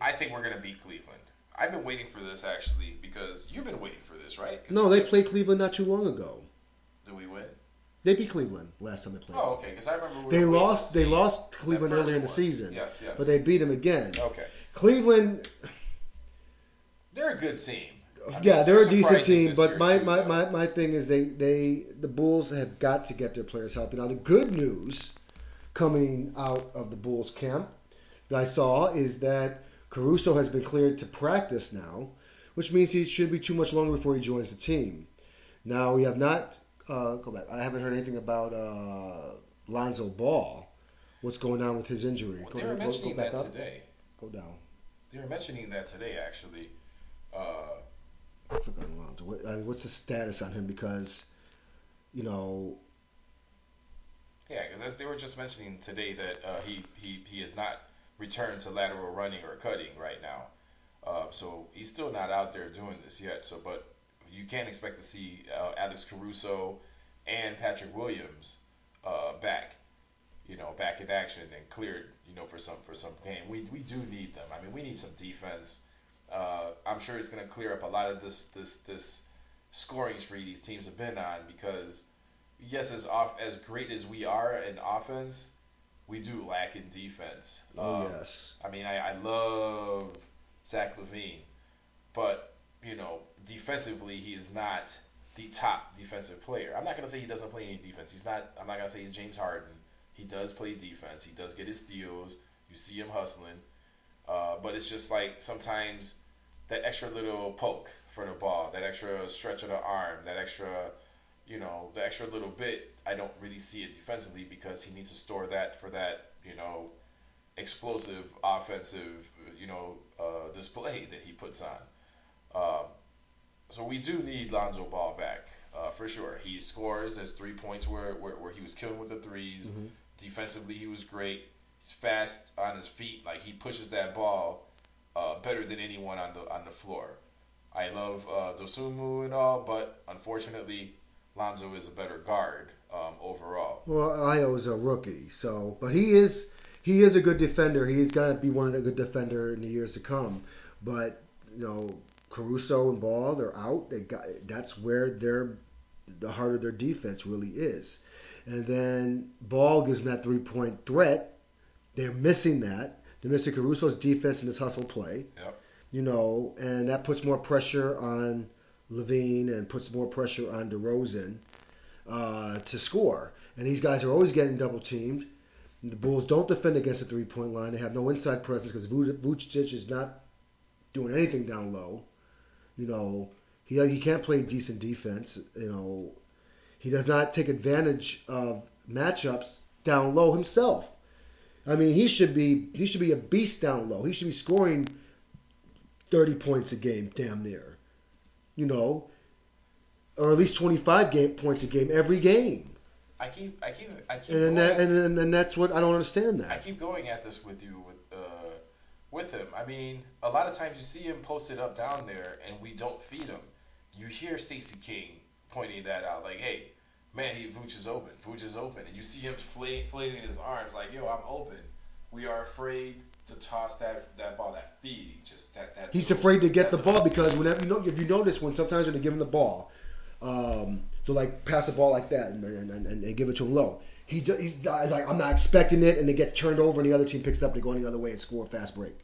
I think we're gonna beat Cleveland. I've been waiting for this actually because you've been waiting for this, right? No, they played Cleveland not too long ago. Did we win? They beat Cleveland last time they played. Oh, okay. Because I remember we they were lost. They lost Cleveland earlier in the one. season, Yes, yes. but they beat them again. Okay. Cleveland, They're a good team. I mean, yeah, they're a decent team, but my, too, my, though. my, my thing is they, they the Bulls have got to get their players healthy. Now the good news coming out of the Bulls camp that I saw is that Caruso has been cleared to practice now, which means he should be too much longer before he joins the team. Now we have not uh, go back. I haven't heard anything about uh, Lonzo Ball. What's going on with his injury? Well, Go- they were go- go mentioning back that up. today. Go down. They were mentioning that today, actually. Uh, Lonzo. What, I mean, what's the status on him? Because, you know, yeah, because they were just mentioning today that uh, he, he he is not returned to lateral running or cutting right now. Uh, so he's still not out there doing this yet. So, but you can't expect to see uh, Alex Caruso and Patrick Williams uh, back, you know, back in action and cleared, you know, for some for some game. We we do need them. I mean, we need some defense. Uh, I'm sure it's going to clear up a lot of this this this scoring spree these teams have been on because yes, as off as great as we are in offense, we do lack in defense. oh Um, yes. I mean, I, I love Zach LaVine, but you know, defensively, he is not the top defensive player. I'm not gonna say he doesn't play any defense. He's not. I'm not gonna say he's James Harden. He does play defense. He does get his steals. You see him hustling. Uh, but it's just like sometimes that extra little poke for the ball, that extra stretch of the arm, that extra, you know, the extra little bit. I don't really see it defensively because he needs to store that for that, you know, explosive offensive, you know, uh, display that he puts on. Um, so we do need Lonzo Ball back uh, for sure. He scores. There's three points where, where, where he was killing with the 3s Mhm. Defensively, he was great. He's fast on his feet. Like he pushes that ball uh, better than anyone on the on the floor. I love uh, Dosunmu and all, but unfortunately, Lonzo is a better guard um, overall. Well, Ayo's a rookie, so but he is he is a good defender. He's got to be one of the good defender in the years to come. But you know, Caruso and Ball, they're out. They got that's where their the heart of their defense really is. And then Ball gives them that three point threat. They're missing that. They're missing Caruso's defense and his hustle play. Yep. You know, and that puts more pressure on LaVine and puts more pressure on DeRozan uh, to score. And these guys are always getting double teamed. The Bulls don't defend against the three point line. They have no inside presence because Vucevic is not doing anything down low. You know, he he can't play decent defense. You know, he does not take advantage of matchups down low himself. I mean, he should be he should be a beast down low. He should be scoring 30 points a game, damn near. You know, or at least 25 game points a game every game. I keep I keep I keep And that, and, then and that's what I don't understand that. I keep going at this with you with uh with him. I mean, a lot of times you see him posted up down there, and we don't feed him. You hear Stacey King pointing that out, like, "Hey, man, he Vooch is open. Vooch is open," and you see him fla- flailing his arms, like, "Yo, I'm open." We are afraid to toss that that ball, that feed, just that that. He's little- afraid to get the ball because whenever you know if you notice when sometimes when they give him the ball, um, they'll like pass the ball like that and, and, and, and give it to him low. He ju- he's, he's like I'm not expecting it, and it gets turned over, and the other team picks up. They go the other way and score a fast break.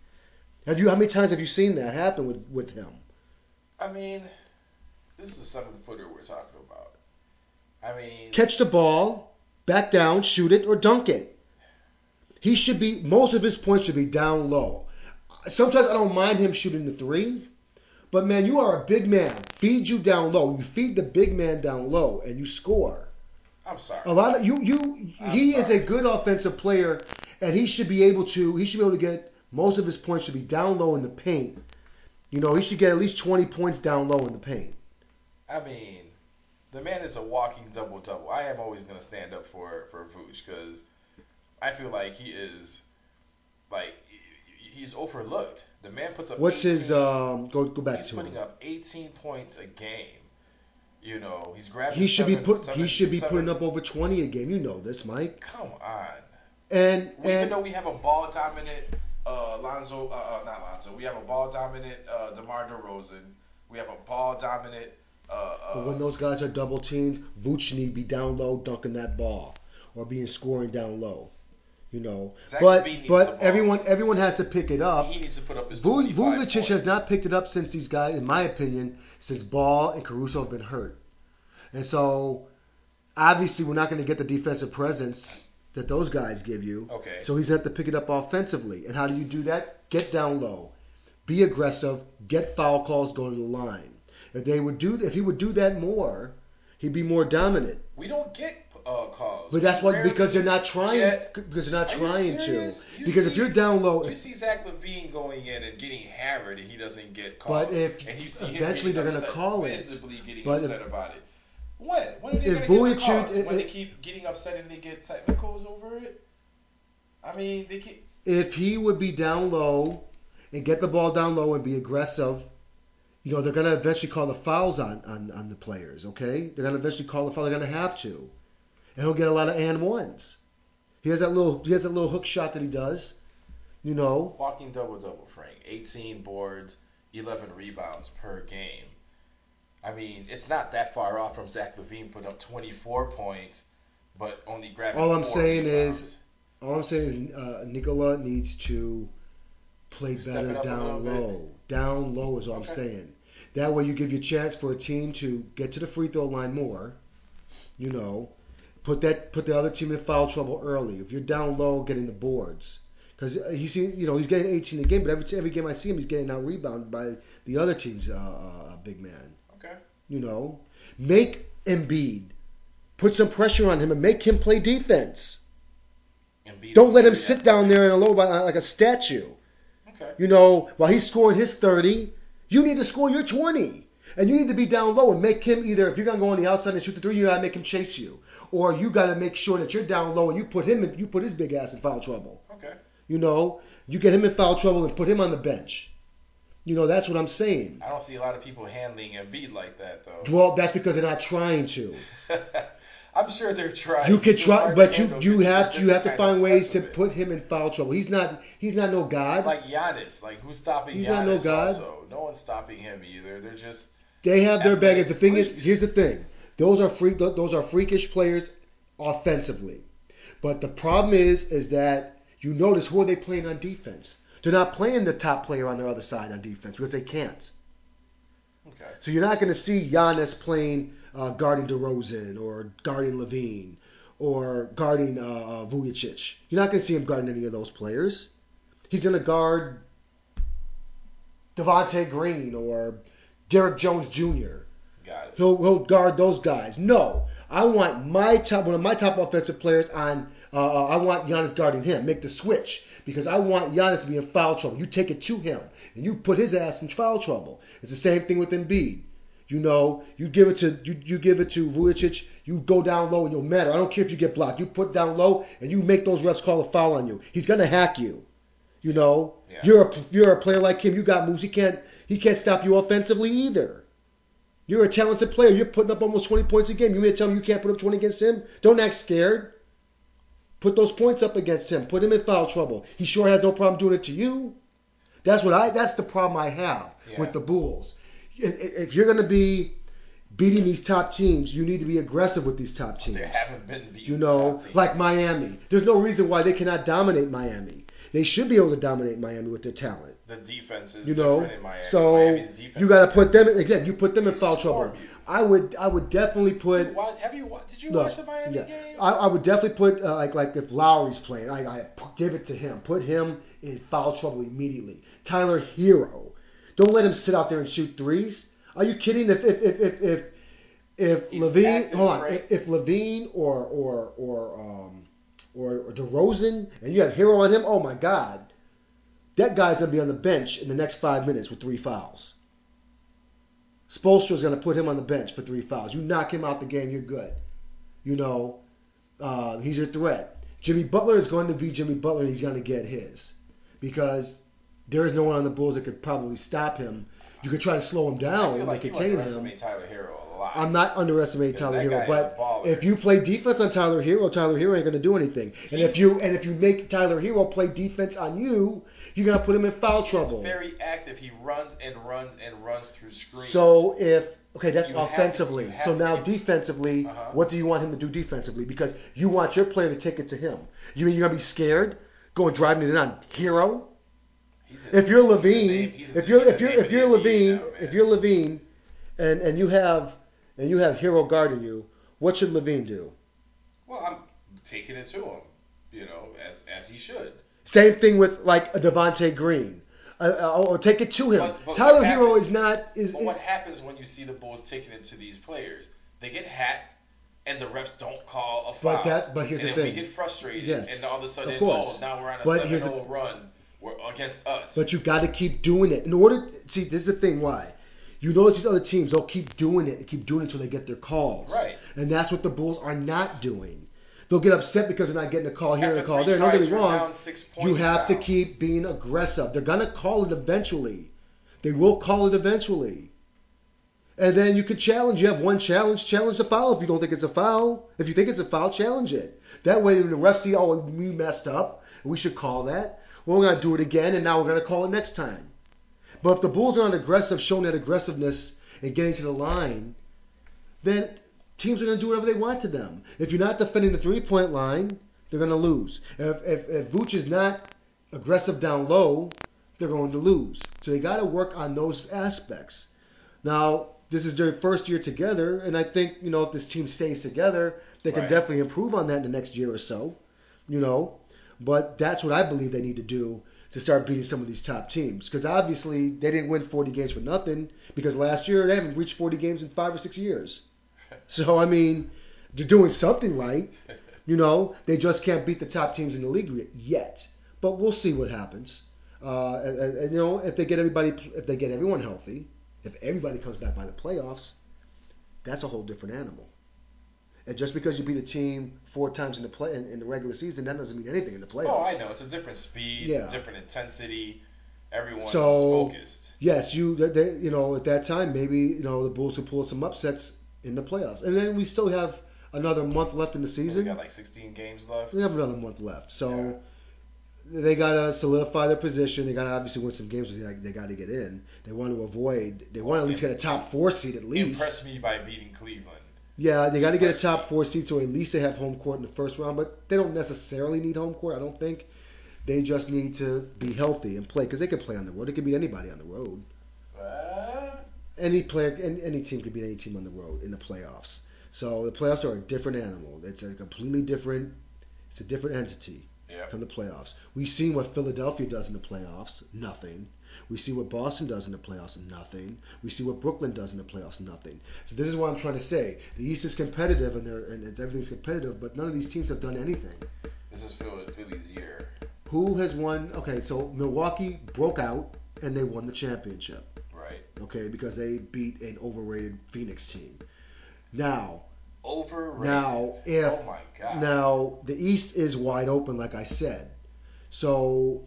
Have you how many times have you seen that happen with with him? I mean, this is a seven footer we're talking about. I mean, Catch the ball, back down, shoot it, or dunk it. He should be most of his points should be down low. Sometimes I don't mind him shooting the three, but man, you are a big man. Feed you down low. You feed the big man down low, and you score. I'm sorry. A lot of you you I'm he is a good offensive player, and he should be able to he should be able to get most of his points should be down low in the paint. You know, he should get at least 20 points down low in the paint. I mean, the man is a walking double double. I am always gonna stand up for for Vooch because I feel like he is like he's overlooked. The man puts up. What's his 18 um go go back He's to putting him. up 18 points a game. You know, he's grabbing. He should be put seven- he should be seven- putting up over 20 a game. You know this, Mike. Come on. And Even and though we have a ball dominant uh, Lonzo, uh, uh, not Lonzo, we have a ball dominant uh, DeMar DeRozan. We have a ball dominant. Uh, uh, but when those guys are double teamed, need be down low dunking that ball or being scoring down low. You know, Zach but LaVine needs the but everyone everyone has to pick it up. he needs to put up his Vu- 25 Vucevic has not picked it up since these guys, in my opinion, since Ball and Caruso have been hurt. And so, obviously, we're not going to get the defensive presence that those guys give you. Okay. So he's going to have to pick it up offensively. And how do you do that? Get down low, be aggressive, get foul calls, go to the line. If they would do, if he would do that more, he'd be more dominant. We don't get uh, calls. But that's what because they're not trying get- because they're not Are trying to. You Because if you're down low, You see Zach LaVine going in and getting hammered, and he doesn't get calls. But if and you see eventually they're gonna call it. getting But if- upset about it. When? When are they If going to get the calls? it- when they keep getting upset and they get technicals over it? I mean, they keep. if he would be down low and get the ball down low and be aggressive, you know, they're going to eventually call the fouls on, on, on the players, okay? They're going to eventually call the foul. They're going to have to. And he'll get a lot of and ones. He has that little he has that little hook shot that he does, you know. Walking double double, Frank. 18 boards, 11 rebounds per game. I mean, it's not that far off from Zach LaVine putting up 24 points, but only grabbing. All I'm saying rebounds. is- All I'm saying is uh, Nikola needs to play Step better it up a down little bit. low. Down low is all I'm saying. That way, you give your chance for a team to get to the free throw line more. You know, put that put the other team in foul trouble early. If you're down low, getting the boards. Because he's you know he's getting 18 a game, but every every game I see him, he's getting out rebounded by the other team's uh, uh, big man. Okay. You know, make Embiid, put some pressure on him, and make him play defense. Embiid Don't let him sit down there in a low by like a statue. Okay. You know, while he's scoring his 30, you need to score your 20. And you need to be down low and make him either, if you're going to go on the outside and shoot the three, you got to make him chase you. Or you got to make sure that you're down low and you put him in, you put his big ass in foul trouble. Okay. You know, you get him in foul trouble and put him on the bench. You know, that's what I'm saying. I don't see a lot of people handling Embiid like that though. Well, that's because they're not trying to. I'm sure they're trying. You could try, but you you have to you have to find ways to put him in foul trouble. He's not he's not no god. like Giannis. Like who's stopping He's Giannis? not no god. Also, no one's stopping him either. They're just They have their baggage. The thing is, here's the thing: those are freak, those are freakish players offensively. But the problem is, is that you notice who are they playing on defense? They're not playing the top player on their other side on defense because they can't. okay. So you're not going to see Giannis playing uh, guarding DeRozan or guarding LaVine or guarding uh, uh, Vucevic. You're not going to see him guarding any of those players. He's going to guard Devontae Green or Derrick Jones Jr. Got it. He'll, he'll guard those guys. No, I want my top one of my top offensive players on. Uh, I want Giannis guarding him. Make the switch because I want Giannis to be in foul trouble. You take it to him and you put his ass in foul trouble. It's the same thing with Embiid. You know, you give it to you, you give it to Vucevic. You go down low and you'll matter. I don't care if you get blocked. You put down low and you make those refs call a foul on you. He's gonna hack you. You know, Yeah. you're a you're a player like him. You got moves. He can't he can't stop you offensively either. You're a talented player. You're putting up almost 20 points a game. You mean to tell me you can't put up 20 against him? Don't act scared. Put those points up against him. Put him in foul trouble. He sure has no problem doing it to you. That's what I. That's the problem I have Yeah. with the Bulls. If you're going to be beating these top teams, you need to be aggressive with these top teams. They haven't been You know, like Miami. There's no reason why they cannot dominate Miami. They should be able to dominate Miami with their talent. the defense is You know, different in Miami. so you got to put them again. You put them in foul trouble. you. I would, I would definitely put. You have you? Did you Look, watch the Miami yeah. game? I, I would definitely put uh, like like if Lowry's playing, I, I give it to him. Put him in foul trouble immediately. Tyler Herro, don't let him sit out there and shoot threes. Are you kidding? If if if if if, if LaVine, hold on, right? if, if LaVine or or or um or, or DeRozan and you have Herro on him, oh my God, that guy's gonna be on the bench in the next five minutes with three fouls. Spoelstra's going to put him on the bench for three fouls. You knock him out the game, you're good. You know, uh, he's your threat. Jimmy Butler is going to be Jimmy Butler, and he's going to get his because there is no one on the Bulls that could probably stop him. You could try to slow him I down feel and like you contain him. Tyler Herro lot. I'm not underestimating Tyler Herro, but if you play defense on Tyler Herro, Tyler Herro ain't gonna do anything. And if you and if you make Tyler Herro play defense on you, you're gonna put him in foul He's trouble. very active. He runs and runs and runs through screens. So if okay, that's You have to- offensively. so now defensively, Uh-huh. what do you want him to do defensively? Because you want your player to take it to him. You mean you're gonna be scared going driving it in on Herro? A- If you're LaVine, a- if you're if you're if you're LaVine, now, if you're LaVine, and and you have and you have Herro guarding you, what should LaVine do? well, I'm taking it to him. You know, as as he should. Same thing with like a Devonte Green, uh, uh, or take it to him. But- but Tyler what Herro is not is, But is what happens when you see the Bulls taking it to these players? They get hacked, and the refs don't call a foul. But that- but here's and the thing. we get frustrated, Yes, and all of a sudden, of oh, now we're on a But 7-0 run we're against us. But you got to keep doing it in order. See, this is the thing. Why? You notice these other teams, they'll keep doing it and keep doing it until they get their calls. Right. And that's what the Bulls are not doing. They'll get upset because they're not getting a call here and a call there. Don't get me wrong. You have to keep being aggressive. They're gonna call it eventually. They will call it eventually. And then you could challenge. You have one challenge. Challenge the foul if you don't think it's a foul. If you think it's a foul, challenge it. That way, when the refs see, oh, we messed up. We should call that. Well, we're gonna do it again, and now we're gonna call it next time. But if the Bulls are not aggressive, showing that aggressiveness and getting to the line, then teams are going to do whatever they want to them. If you're not defending the three-point line, they're going to lose. If if, if Vooch is not aggressive down low, they're going to lose. So they got to work on those aspects. Now, this is their first year together, and I think you know if this team stays together, they can Right. definitely improve on that in the next year or so. You know, but that's what I believe they need to do to start beating some of these top teams. Because obviously they didn't win 40 games for nothing. Because last year they haven't reached 40 games in five or six years. So I mean, they're doing something right. You know, they just can't beat the top teams in the league yet. But we'll see what happens. Uh, and, and, you know, if they get everybody, if they get everyone healthy, if everybody comes back by the playoffs, that's a whole different animal. And just because you beat a team four times in the play in, in the regular season, that doesn't mean anything in the playoffs. Oh, I know. It's a different speed, Yeah. different intensity. Everyone's So- focused. Yes, you they, you know at that time maybe you know the Bulls could pull some upsets in the playoffs, and then we still have another month left in the season. We got like 16 games left. We have another month left, so they gotta solidify their position. They gotta obviously win some games. They, they got to get in. They want to avoid. They want to at least get a top four seed at least. Impress me by beating Cleveland. Yeah, they got to get a top four seed, so at least they have home court in the first round. But they don't necessarily need home court. I don't think. They just need to be healthy and play because they could play on the road. It could beat anybody on the road. Uh, Any player, any, any team could beat any team on the road in the playoffs. So the playoffs are a different animal. It's a completely different. It's a different entity. yeah. come the playoffs. We've seen what Philadelphia does in the playoffs, nothing. We see what Boston does in the playoffs, nothing. We see what Brooklyn does in the playoffs, nothing. So this is what I'm trying to say. The East is competitive and, they're, and everything's competitive, but none of these teams have done anything. This is Philly's year. Who has won? Okay, so Milwaukee broke out and they won the championship. Right. Okay, because they beat an overrated Phoenix team. Now, Overrated. Now, if oh my god. now the East is wide open, like I said. So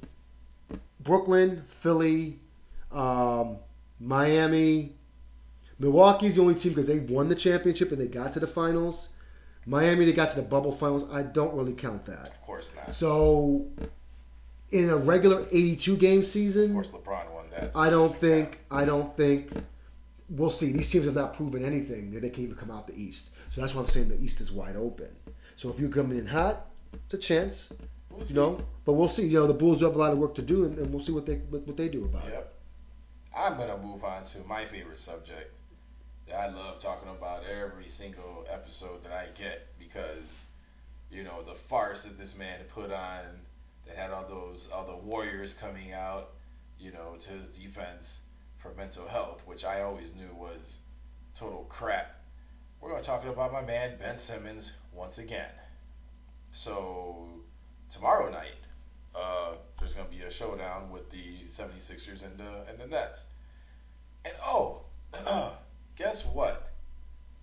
Brooklyn, Philly, um, Miami, Milwaukee's the only team because they won the championship and they got to the finals. Miami, they got to the bubble finals. I don't really count that. Of course not. So in a regular 82 game season, Of course, LeBron won that. so I don't think. I don't think we'll see. These teams have not proven anything that they can even come out the East. So that's why I'm saying the East is wide open. So if you're coming in hot, it's a chance, We'll you know. But we'll see. You know, the Bulls do have a lot of work to do, and, and we'll see what they what, what they do about it. Yep. I'm gonna move on to my favorite subject that I love talking about every single episode that I get because you know the farce that this man put on that had all those all the warriors coming out, you know, to his defense for mental health, which I always knew was total crap. We're gonna talk about my man Ben Simmons once again. So tomorrow night, uh, there's going to be a showdown with the 76ers and the and the Nets. And oh, guess what?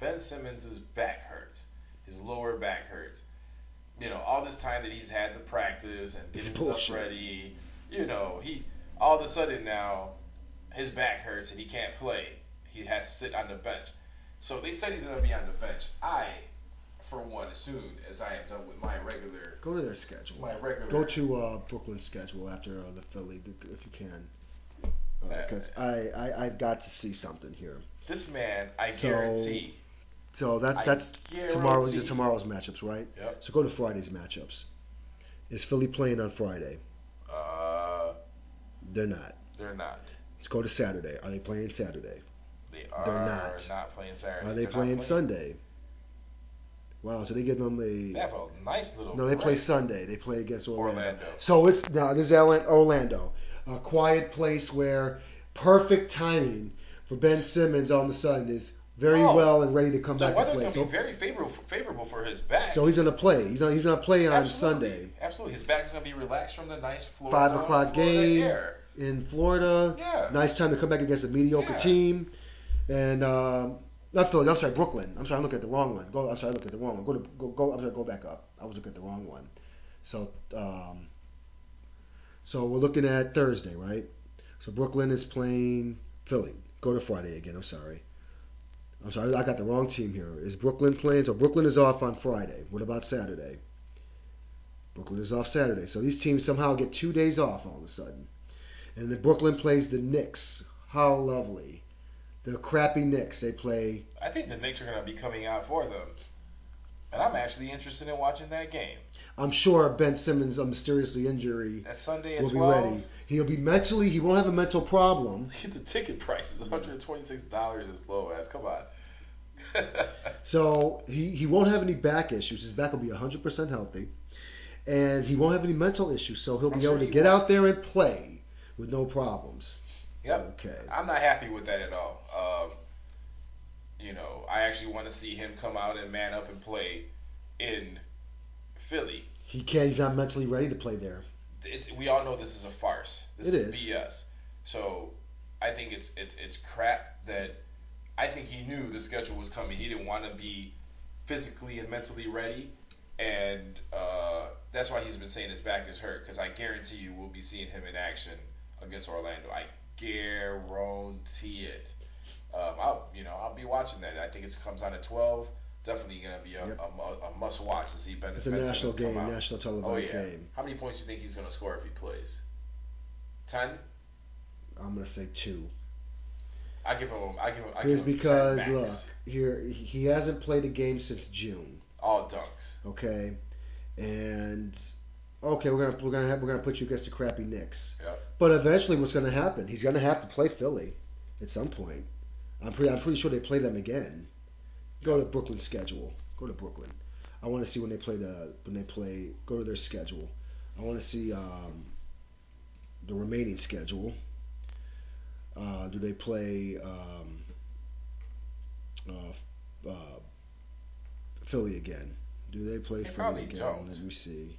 Ben Simmons' back hurts. His lower back hurts. You know, all this time that he's had to practice and get himself Bullshit. ready, you know, he all of a sudden now his back hurts and he can't play. He has to sit on the bench. So they said he's going to be on the bench. I, for one, as soon as I am done with my regular Go to their schedule. my regular Go to uh, Brooklyn's schedule after uh, the Philly if you can, because I, I I've got to see something here. This man, I So, guarantee. So that's that's tomorrow's tomorrow's matchups, right? Yep. So go to Friday's matchups. Is Philly playing on Friday? Uh, They're not. they're not. Let's go to Saturday. Are they playing Saturday? They are They're not. not. playing Saturday. Are they They're not playing Sunday? Wow, so they give them a. They have a nice little. no. They play. Sunday. They play against Orlando. Orlando. So it's no. This is Orlando, a quiet place where perfect timing for Ben Simmons all of a sudden is very Oh. well and ready to come The back weather's play. gonna So, be very favorable favorable for his back. so he's gonna play. He's gonna, he's gonna play on Absolutely. Sunday Absolutely, his back is gonna be relaxed from the nice Florida. Five o'clock Florida game. air. in Florida. Yeah. Nice time to come back against a mediocre Yeah. team. And um, not Philly. I'm sorry, Brooklyn. I'm sorry, I'm looking at the wrong one. Go. I'm sorry, I looked at the wrong one. Go to go. go I'm sorry, go back up. I was looking at the wrong one. So um, so we're looking at Thursday, right? So Brooklyn is playing Philly. Go to Friday again. I'm sorry. I'm sorry, I got the wrong team here. Is Brooklyn playing? So Brooklyn is off on Friday. What about Saturday? Brooklyn is off Saturday. So these teams somehow get two days off all of a sudden. And then Brooklyn plays the Knicks. How lovely. The crappy Knicks. They play. I think the Knicks are gonna be coming out for them. And I'm actually interested in watching that game. I'm sure Ben Simmons' a mysteriously injury That Sunday at will be ready. He'll be mentally. He won't have a mental problem. the ticket price is $126 as low as. Come on. So he, he won't have any back issues. His back will be 100% healthy. And he won't have any mental issues. So he'll I'm be sure able to get won't. out there and play with no problems. Yep. Okay. I'm not happy with that at all. Um, you know, I actually want to see him come out and man up and play in Philly. He can't. He's not mentally ready to play there. It's, we all know this is a farce. This It is, is. BS. So I think it's it's it's crap that I think he knew the schedule was coming. He didn't want to be physically and mentally ready, and uh, that's why he's been saying his back is hurt. Because I guarantee you, we'll be seeing him in action against Orlando. I guarantee it. Um, I'll you know I'll be watching that. I think it comes on at 12. Definitely gonna be a, Yep. a, a must watch to see Ben. It's a national Simmons game, national Oh televised yeah. game. How many points do you think he's gonna score if he plays? Ten. I'm gonna say two. I give him. I give him. I Here's give him because 10 look, here he- he hasn't played a game since June. all dunks. Okay, and okay, we're gonna we're gonna have, we're gonna put you against the crappy Knicks. Yep. But eventually, what's gonna happen? He's gonna have to play Philly at some point. I'm pretty I'm pretty sure they play them again. Go to Brooklyn schedule. Go to Brooklyn. I want to see when they play the when they play. Go to their schedule. I want to see um, the remaining schedule. Uh, do they play um, uh, uh, Philly again? Do they play They Philly again? don't. Let me see.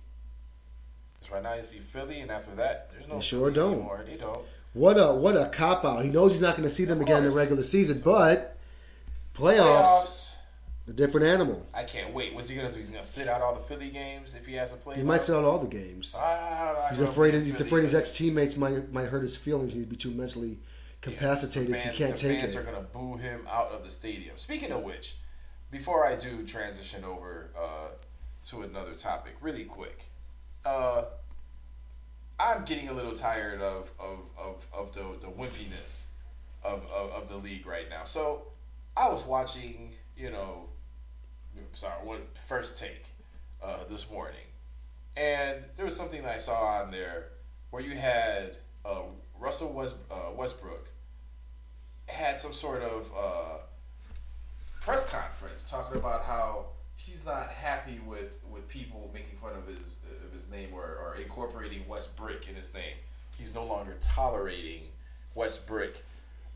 'Cause right now you see Philly, and after that, there's no They sure Philly don't. anymore. They don't. What a what a cop out. He knows he's not going to see them Of again in the regular season, but playoffs, Playoffs. a different animal. I can't wait. What's he gonna do? He's gonna sit out all the Philly games if he has to play. He might sit out all the games. Ah, I He's afraid he's Philly afraid his ex teammates might might hurt his feelings. He'd be too mentally capacitated. Yeah, the he can't the take fans it. are gonna boo him out of the stadium. Speaking of which, before I do transition over uh, to another topic, really quick, uh, I'm getting a little tired of of, of, of the the wimpiness of, of of the league right now. So I was watching, you know, sorry, what first take uh, this morning, and there was something that I saw on there where you had uh, Russell West, uh, Westbrook had some sort of uh, press conference talking about how he's not happy with, with people making fun of his of his name or, or incorporating West Brick in his name. He's no longer tolerating West Brick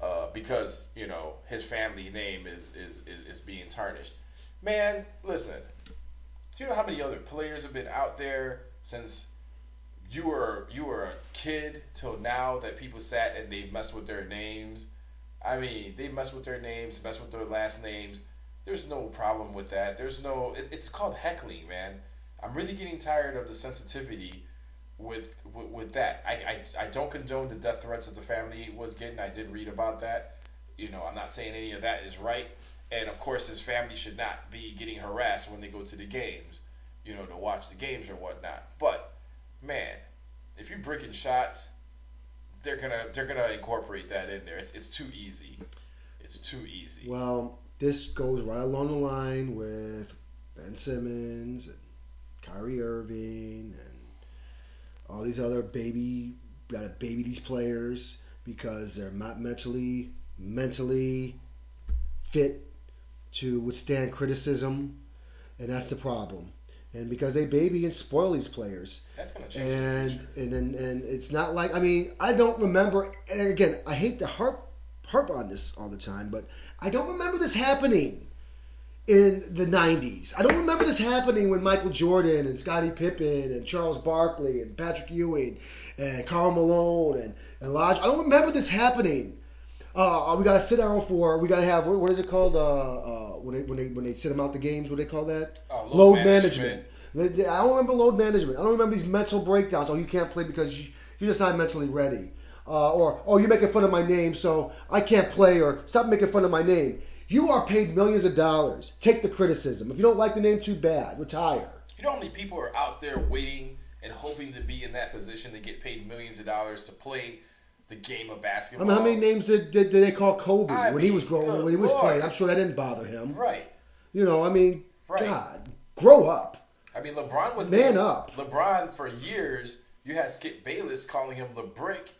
uh, because you know his family name is, is, is, is being tarnished. Man, listen. Do you know how many other players have been out there since you were you were a kid till now that people sat and they messed with their names? I mean, they mess with their names, mess with their last names. There's no problem with that. There's no. It, it's called heckling, man. I'm really getting tired of the sensitivity with with, with that. I, I I don't condone the death threats that the family was getting. I did read about that. You know, I'm not saying any of that is right. And of course, his family should not be getting harassed when they go to the games. You know, to watch the games or whatnot. But man, if you're bricking shots, they're gonna they're gonna incorporate that in there. It's it's too easy. It's too easy. Well, this goes right along the line with Ben Simmons and Kyrie Irving and all these other baby got to baby these players because they're not mentally mentally fit to withstand criticism, and that's the problem. And because they baby and spoil these players, That's gonna change in the and and and, and it's not like I mean I don't remember. And again, I hate to harp harp on this all the time, but I don't remember this happening in the 90s. I don't remember this happening when Michael Jordan and Scottie Pippen and Charles Barkley and Patrick Ewing and Karl Malone and and Lodge. I don't remember this happening. Uh, we gotta sit down for. We gotta have. What, what is it called? Uh, uh, when they when they when they sit them out the games. What do they call that? Uh, load management. I don't remember load management. I don't remember these mental breakdowns. Oh, you can't play because you, you're just not mentally ready. Uh, or, oh, you're making fun of my name, so I can't play. Or stop making fun of my name. You are paid millions of dollars. Take the criticism. If you don't like the name, too bad. Retire. You know how many people are out there waiting and hoping to be in that position to get paid millions of dollars to play the game of basketball. I mean, how many names did, did, did they call Kobe I when he was growing, when he was Lord. playing? I'm sure that didn't bother him. Right. You know, I mean, Right. God. Grow up. I mean, LeBron was Man being- up. LeBron for years. You had Skip Bayless calling him LeBrick.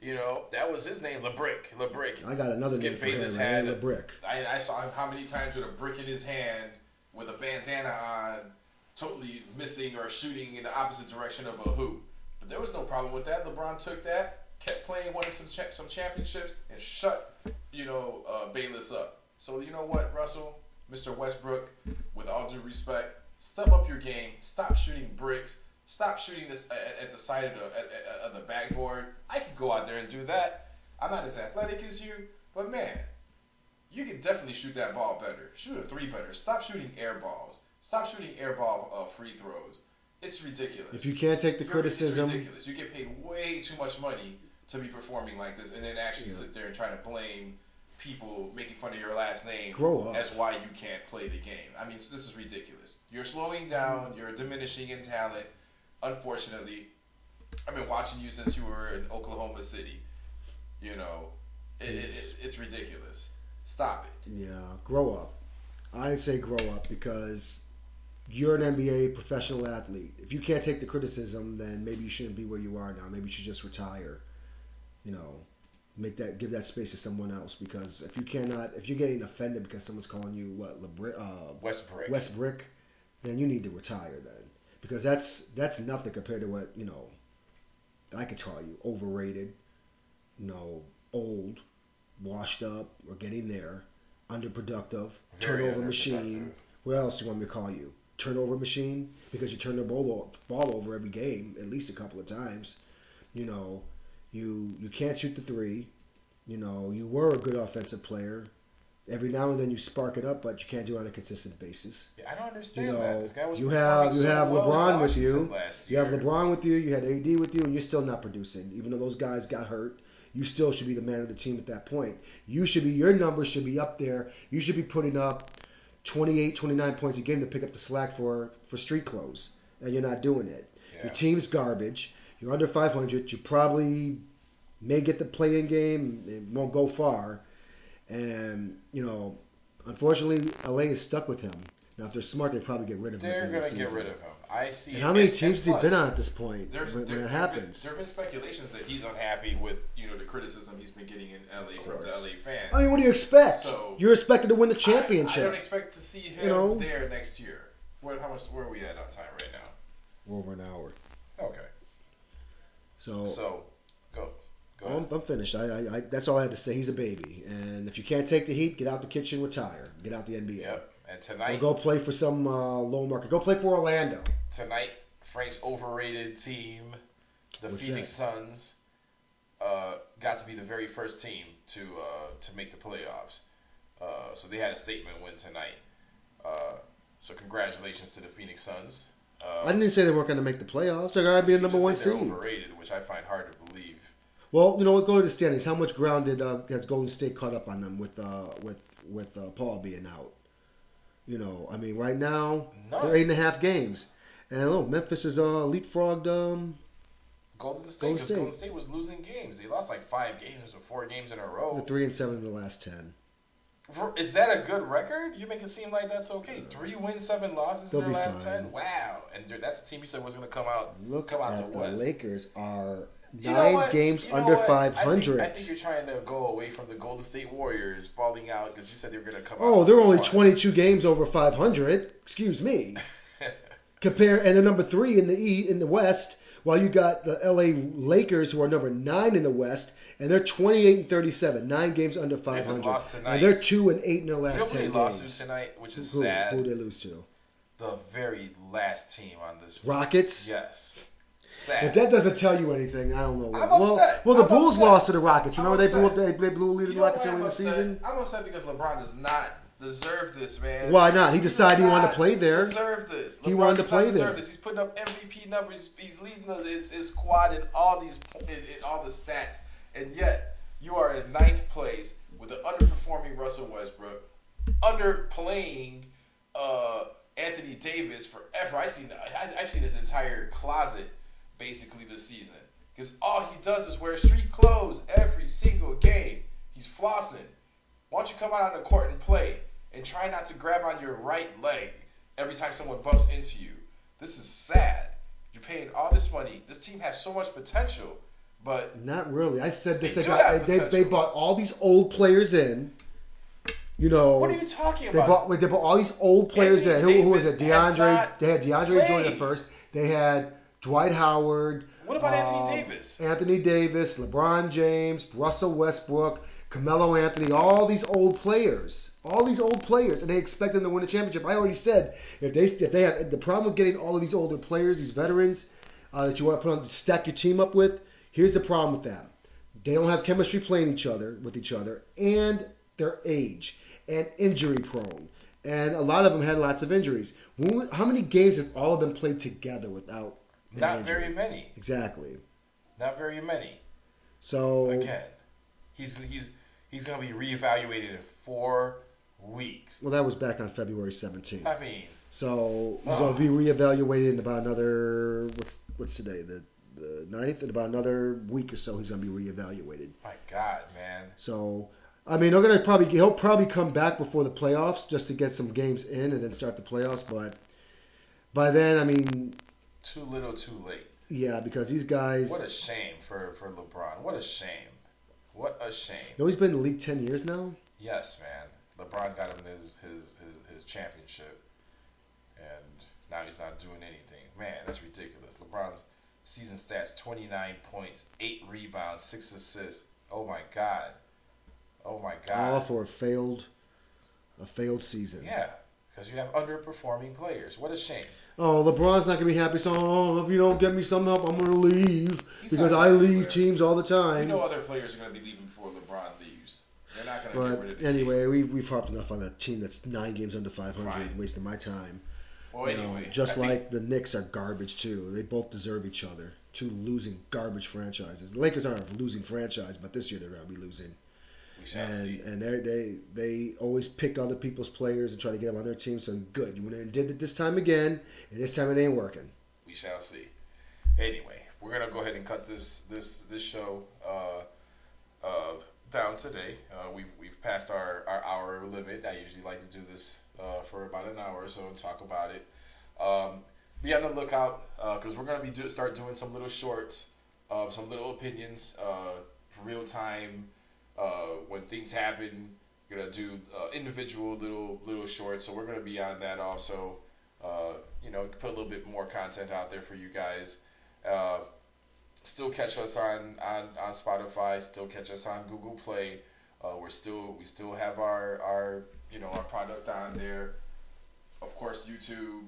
You know that was his name, LeBrick. LeBrick. I got another Skip name for him. had Had a brick. I, I saw him how many times with a brick in his hand, with a bandana on, totally missing or shooting in the opposite direction of a hoop. But there was no problem with that. LeBron took that, kept playing, won some cha- some championships, and shut you know uh, Bayless up. So you know what, Russell, Mr. Westbrook, with all due respect, step up your game. Stop shooting bricks. Stop shooting this at, at the side of the at, at, the backboard. I could go out there and do that. I'm not as athletic as you, but man, you can definitely shoot that ball better. Shoot a three better. Stop shooting air balls. Stop shooting air ball uh, free throws. It's ridiculous. If you can't take the You're- criticism, It's ridiculous. You get paid way too much money to be performing like this, and then actually Yeah. sit there and try to blame people making fun of your last name Grow up. as why you can't play the game. I mean, this is ridiculous. You're slowing down. You're diminishing in talent. Unfortunately, I've been watching you since you were in Oklahoma City. You know, it, it, it, it's ridiculous. Stop it. yeah, grow up. I say grow up because you're an NBA professional athlete. If you can't take the criticism, then maybe you shouldn't be where you are now. Maybe you should just retire. You know, make that give that space to someone else because if you cannot, if you're getting offended because someone's calling you what Lebri- uh, Westbrook. West Brick, then you need to retire then because that's that's nothing compared to what you know. I could tell you overrated, you know, old, washed up, or getting there, underproductive, Very turnover underproductive. machine. What else do you want me to call you? Turnover machine because you turn the ball ball over every game at least a couple of times. You know, you you can't shoot the three. You know, you were a good offensive player. Every now and then you spark it up, but you can't do it on a consistent basis. Yeah, I don't understand You know, that. This guy was you have you so have well LeBron with you. You have. LeBron with you. You had AD with you, and you're still not producing. Even though those guys got hurt, you still should be the man of the team at that point. You should be your numbers should be up there. You should be putting up 28, 29 points a game to pick up the slack for for street clothes, and you're not doing it. Yeah. Your team's garbage. You're under 500. You probably may get the play-in game. It won't go far, and you know, unfortunately, LA is stuck with him. Now, if they're smart, they probably get rid of him. They're at the end gonna get rid of him. I see. And how many teams has he been on at this point There's, when, there, when it there have been- happens? there have been speculations that he's unhappy with you know the criticism he's been getting in LA from the. LA fans. I mean, what do you expect? So- You're expected to win the championship. I, don't expect to see him You know? there next year. Where, how much? Where are we at on time right now? We're over an hour. Okay. So, So, go. I'm. I'm finished. I, I, I, that's all I had to say. He's a baby, and if you can't take the heat, get out the kitchen, retire, get out the NBA, Yep. And or tonight, go play for some uh, low market. Go play for Orlando. tonight, Frank's overrated team, the What's Phoenix Suns, uh, got to be the very first team to uh, to make the playoffs. Uh, so they had a statement win tonight. Uh, so congratulations to the Phoenix Suns. Uh, I didn't say they weren't going to make the playoffs. They're going to be a number one seed. overrated, which I find hard to believe. Well, you know what? Go to the standings. How much ground did uh, has Golden State caught up on them with uh, with with uh, Paul being out? You know, I mean, right now None. they're eight and a half games, and oh, Memphis is uh, leapfrogged. Um, Golden State, Golden State. Golden State was losing games. They lost like five games or four games in a they're row. three and seven in the last ten. Is that a good record? You make it seem like that's okay. Three wins, seven losses They'll in their last fine. ten. Wow! And that's the team you said was going to come out. Look come out at the the West. Lakers are You know nine games You know under five I think, hundred. I think you're trying to go away from the Golden State Warriors falling out because you said they were going to come oh, out. Oh, they're only one. 22 games over 500. Excuse me. Compare, and they're number three in the E in the West, while you got the LA Lakers who are number nine in the West, and they're 28 and 37, nine games under just 500, lost tonight. and they're two and eight in their you know last who they 10 lost to games. tonight, which is Who, sad. who they lose to? the very last team on this. Rockets. Yes. Sad. If that doesn't tell you anything, I don't know. What. I'm well, upset. well, the I'm Bulls upset. lost to the Rockets. Remember they blew up they, they blew a lead in the Rockets early I'm in the season. I'm upset because LeBron does not deserve this, man. Why not? He decided he wanted to play there. Deserve this. He LeBron wanted to play there. This. He's putting up MVP numbers. He's leading the, his, his squad in all these in, in all the stats, and yet you are in ninth place with an underperforming Russell Westbrook, underplaying uh, Anthony Davis forever. I seen I, I've seen his entire closet basically this season because all he does is wear street clothes every single game. He's flossing. Why don't you come out on the court and play and try not to grab on your right leg every time someone bumps into you. This is sad. You're paying all this money. This team has so much potential, but Not really. I said this. They They, got, they, they bought all these old players in. You know, what are you talking about? they bought wait, they bought all these old players Anthony in. Who, who was it? DeAndre. They had DeAndre Jordan first. They had Dwight Howard. What about Anthony um, Davis? Anthony Davis, LeBron James, Russell Westbrook, Carmelo Anthony, all these old players, all these old players, and they expect them to win a championship. I already said if they if they have the problem with getting all of these older players, these veterans uh, that you want to put on to stack your team up with. Here's the problem with them: they don't have chemistry playing each other with each other, and their age and injury prone. And a lot of them had lots of injuries. When, how many games have all of them played together without? Not injury? very many. Exactly. Not very many. So Again, he's he's he's gonna be reevaluated in four weeks. Well, that was back on February 17th. I mean, So he's Ah. going to be reevaluated in about another what's what's today the the ninth in about another week or so. He's going to be reevaluated. my God, man. So I mean, they're going to probably he'll probably come back before the playoffs just to get some games in and then start the playoffs. But by then, I mean, Too little, too late. yeah, because these guys. What a shame for for LeBron. What a shame. What a shame. you know, he's been in the league 10 years now. Yes, man. LeBron got him his his his, his championship, and now he's not doing anything. Man, that's ridiculous. LeBron's season stats: 29 points, eight rebounds, six assists. Oh my God. Oh my God. All for a failed a failed season. Yeah, because you have underperforming players. What a shame. Oh, LeBron's not gonna be happy. So oh, if you don't get me some help, I'm gonna leave He's because I leave anywhere. teams all the You time. know other players are going to be leaving before LeBron leaves. They're not going to get rid but of the anyway, we've we've harped enough on a team that's nine games under 500, Fine. wasting my time. Well, You know, just I like the Knicks are garbage too. They both deserve each other. Two losing garbage franchises. The Lakers aren't a losing franchise, but this year they're gonna be losing. we shall and see. and they they they always pick other people's players and try to get them on their team. So good, you went in and did it this time again, and this time it ain't working. We shall see. Anyway, we're gonna go ahead and cut this this this show uh, uh, down today. Uh, we've we've passed our, our hour limit. I usually like to do this uh, for about an hour or so and talk about it. Um, be on the lookout because we're gonna be do, start doing some little shorts, uh, some little opinions, uh, real time. Uh, when things happen, we're gonna do uh, individual little little shorts. So we're gonna be on that also uh, you know, put a little bit more content out there for you guys. Still catch us on, on, on Spotify. Still catch us on Google Play. Uh, we're still we still have our, our you know our product on there. Of course, YouTube.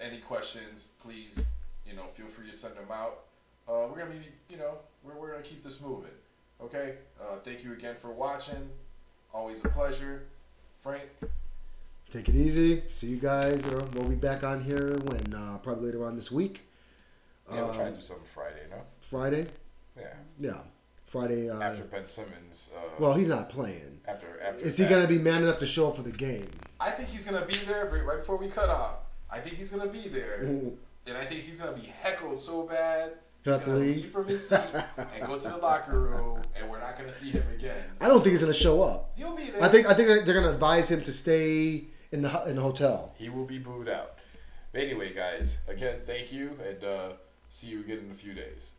Any questions, please you know feel free to send them out. Uh, we're gonna be you know we're, we're gonna keep this moving. Okay. Uh, thank you again for watching. Always a pleasure. Frank. Take it easy. See you guys. We'll be back on here when uh, probably later on this week. Yeah, we'll try to Um, do something Friday, no? Friday. Yeah. Yeah, Friday. Uh, after Ben Simmons. Uh, well, he's not playing. after after. Is he that. gonna be man enough to show up for the game? I think he's gonna be there right before we cut off. I think he's gonna be there, He'll and I think he's gonna be heckled so bad. he's to gonna leave. from his seat and go to the locker room, and we're not gonna see him again. I don't think he's gonna show up. He'll be there. I think I think they're gonna advise him to stay in the in the hotel. he will be booed out. But anyway, guys, again, thank you, and uh, see you again in a few days.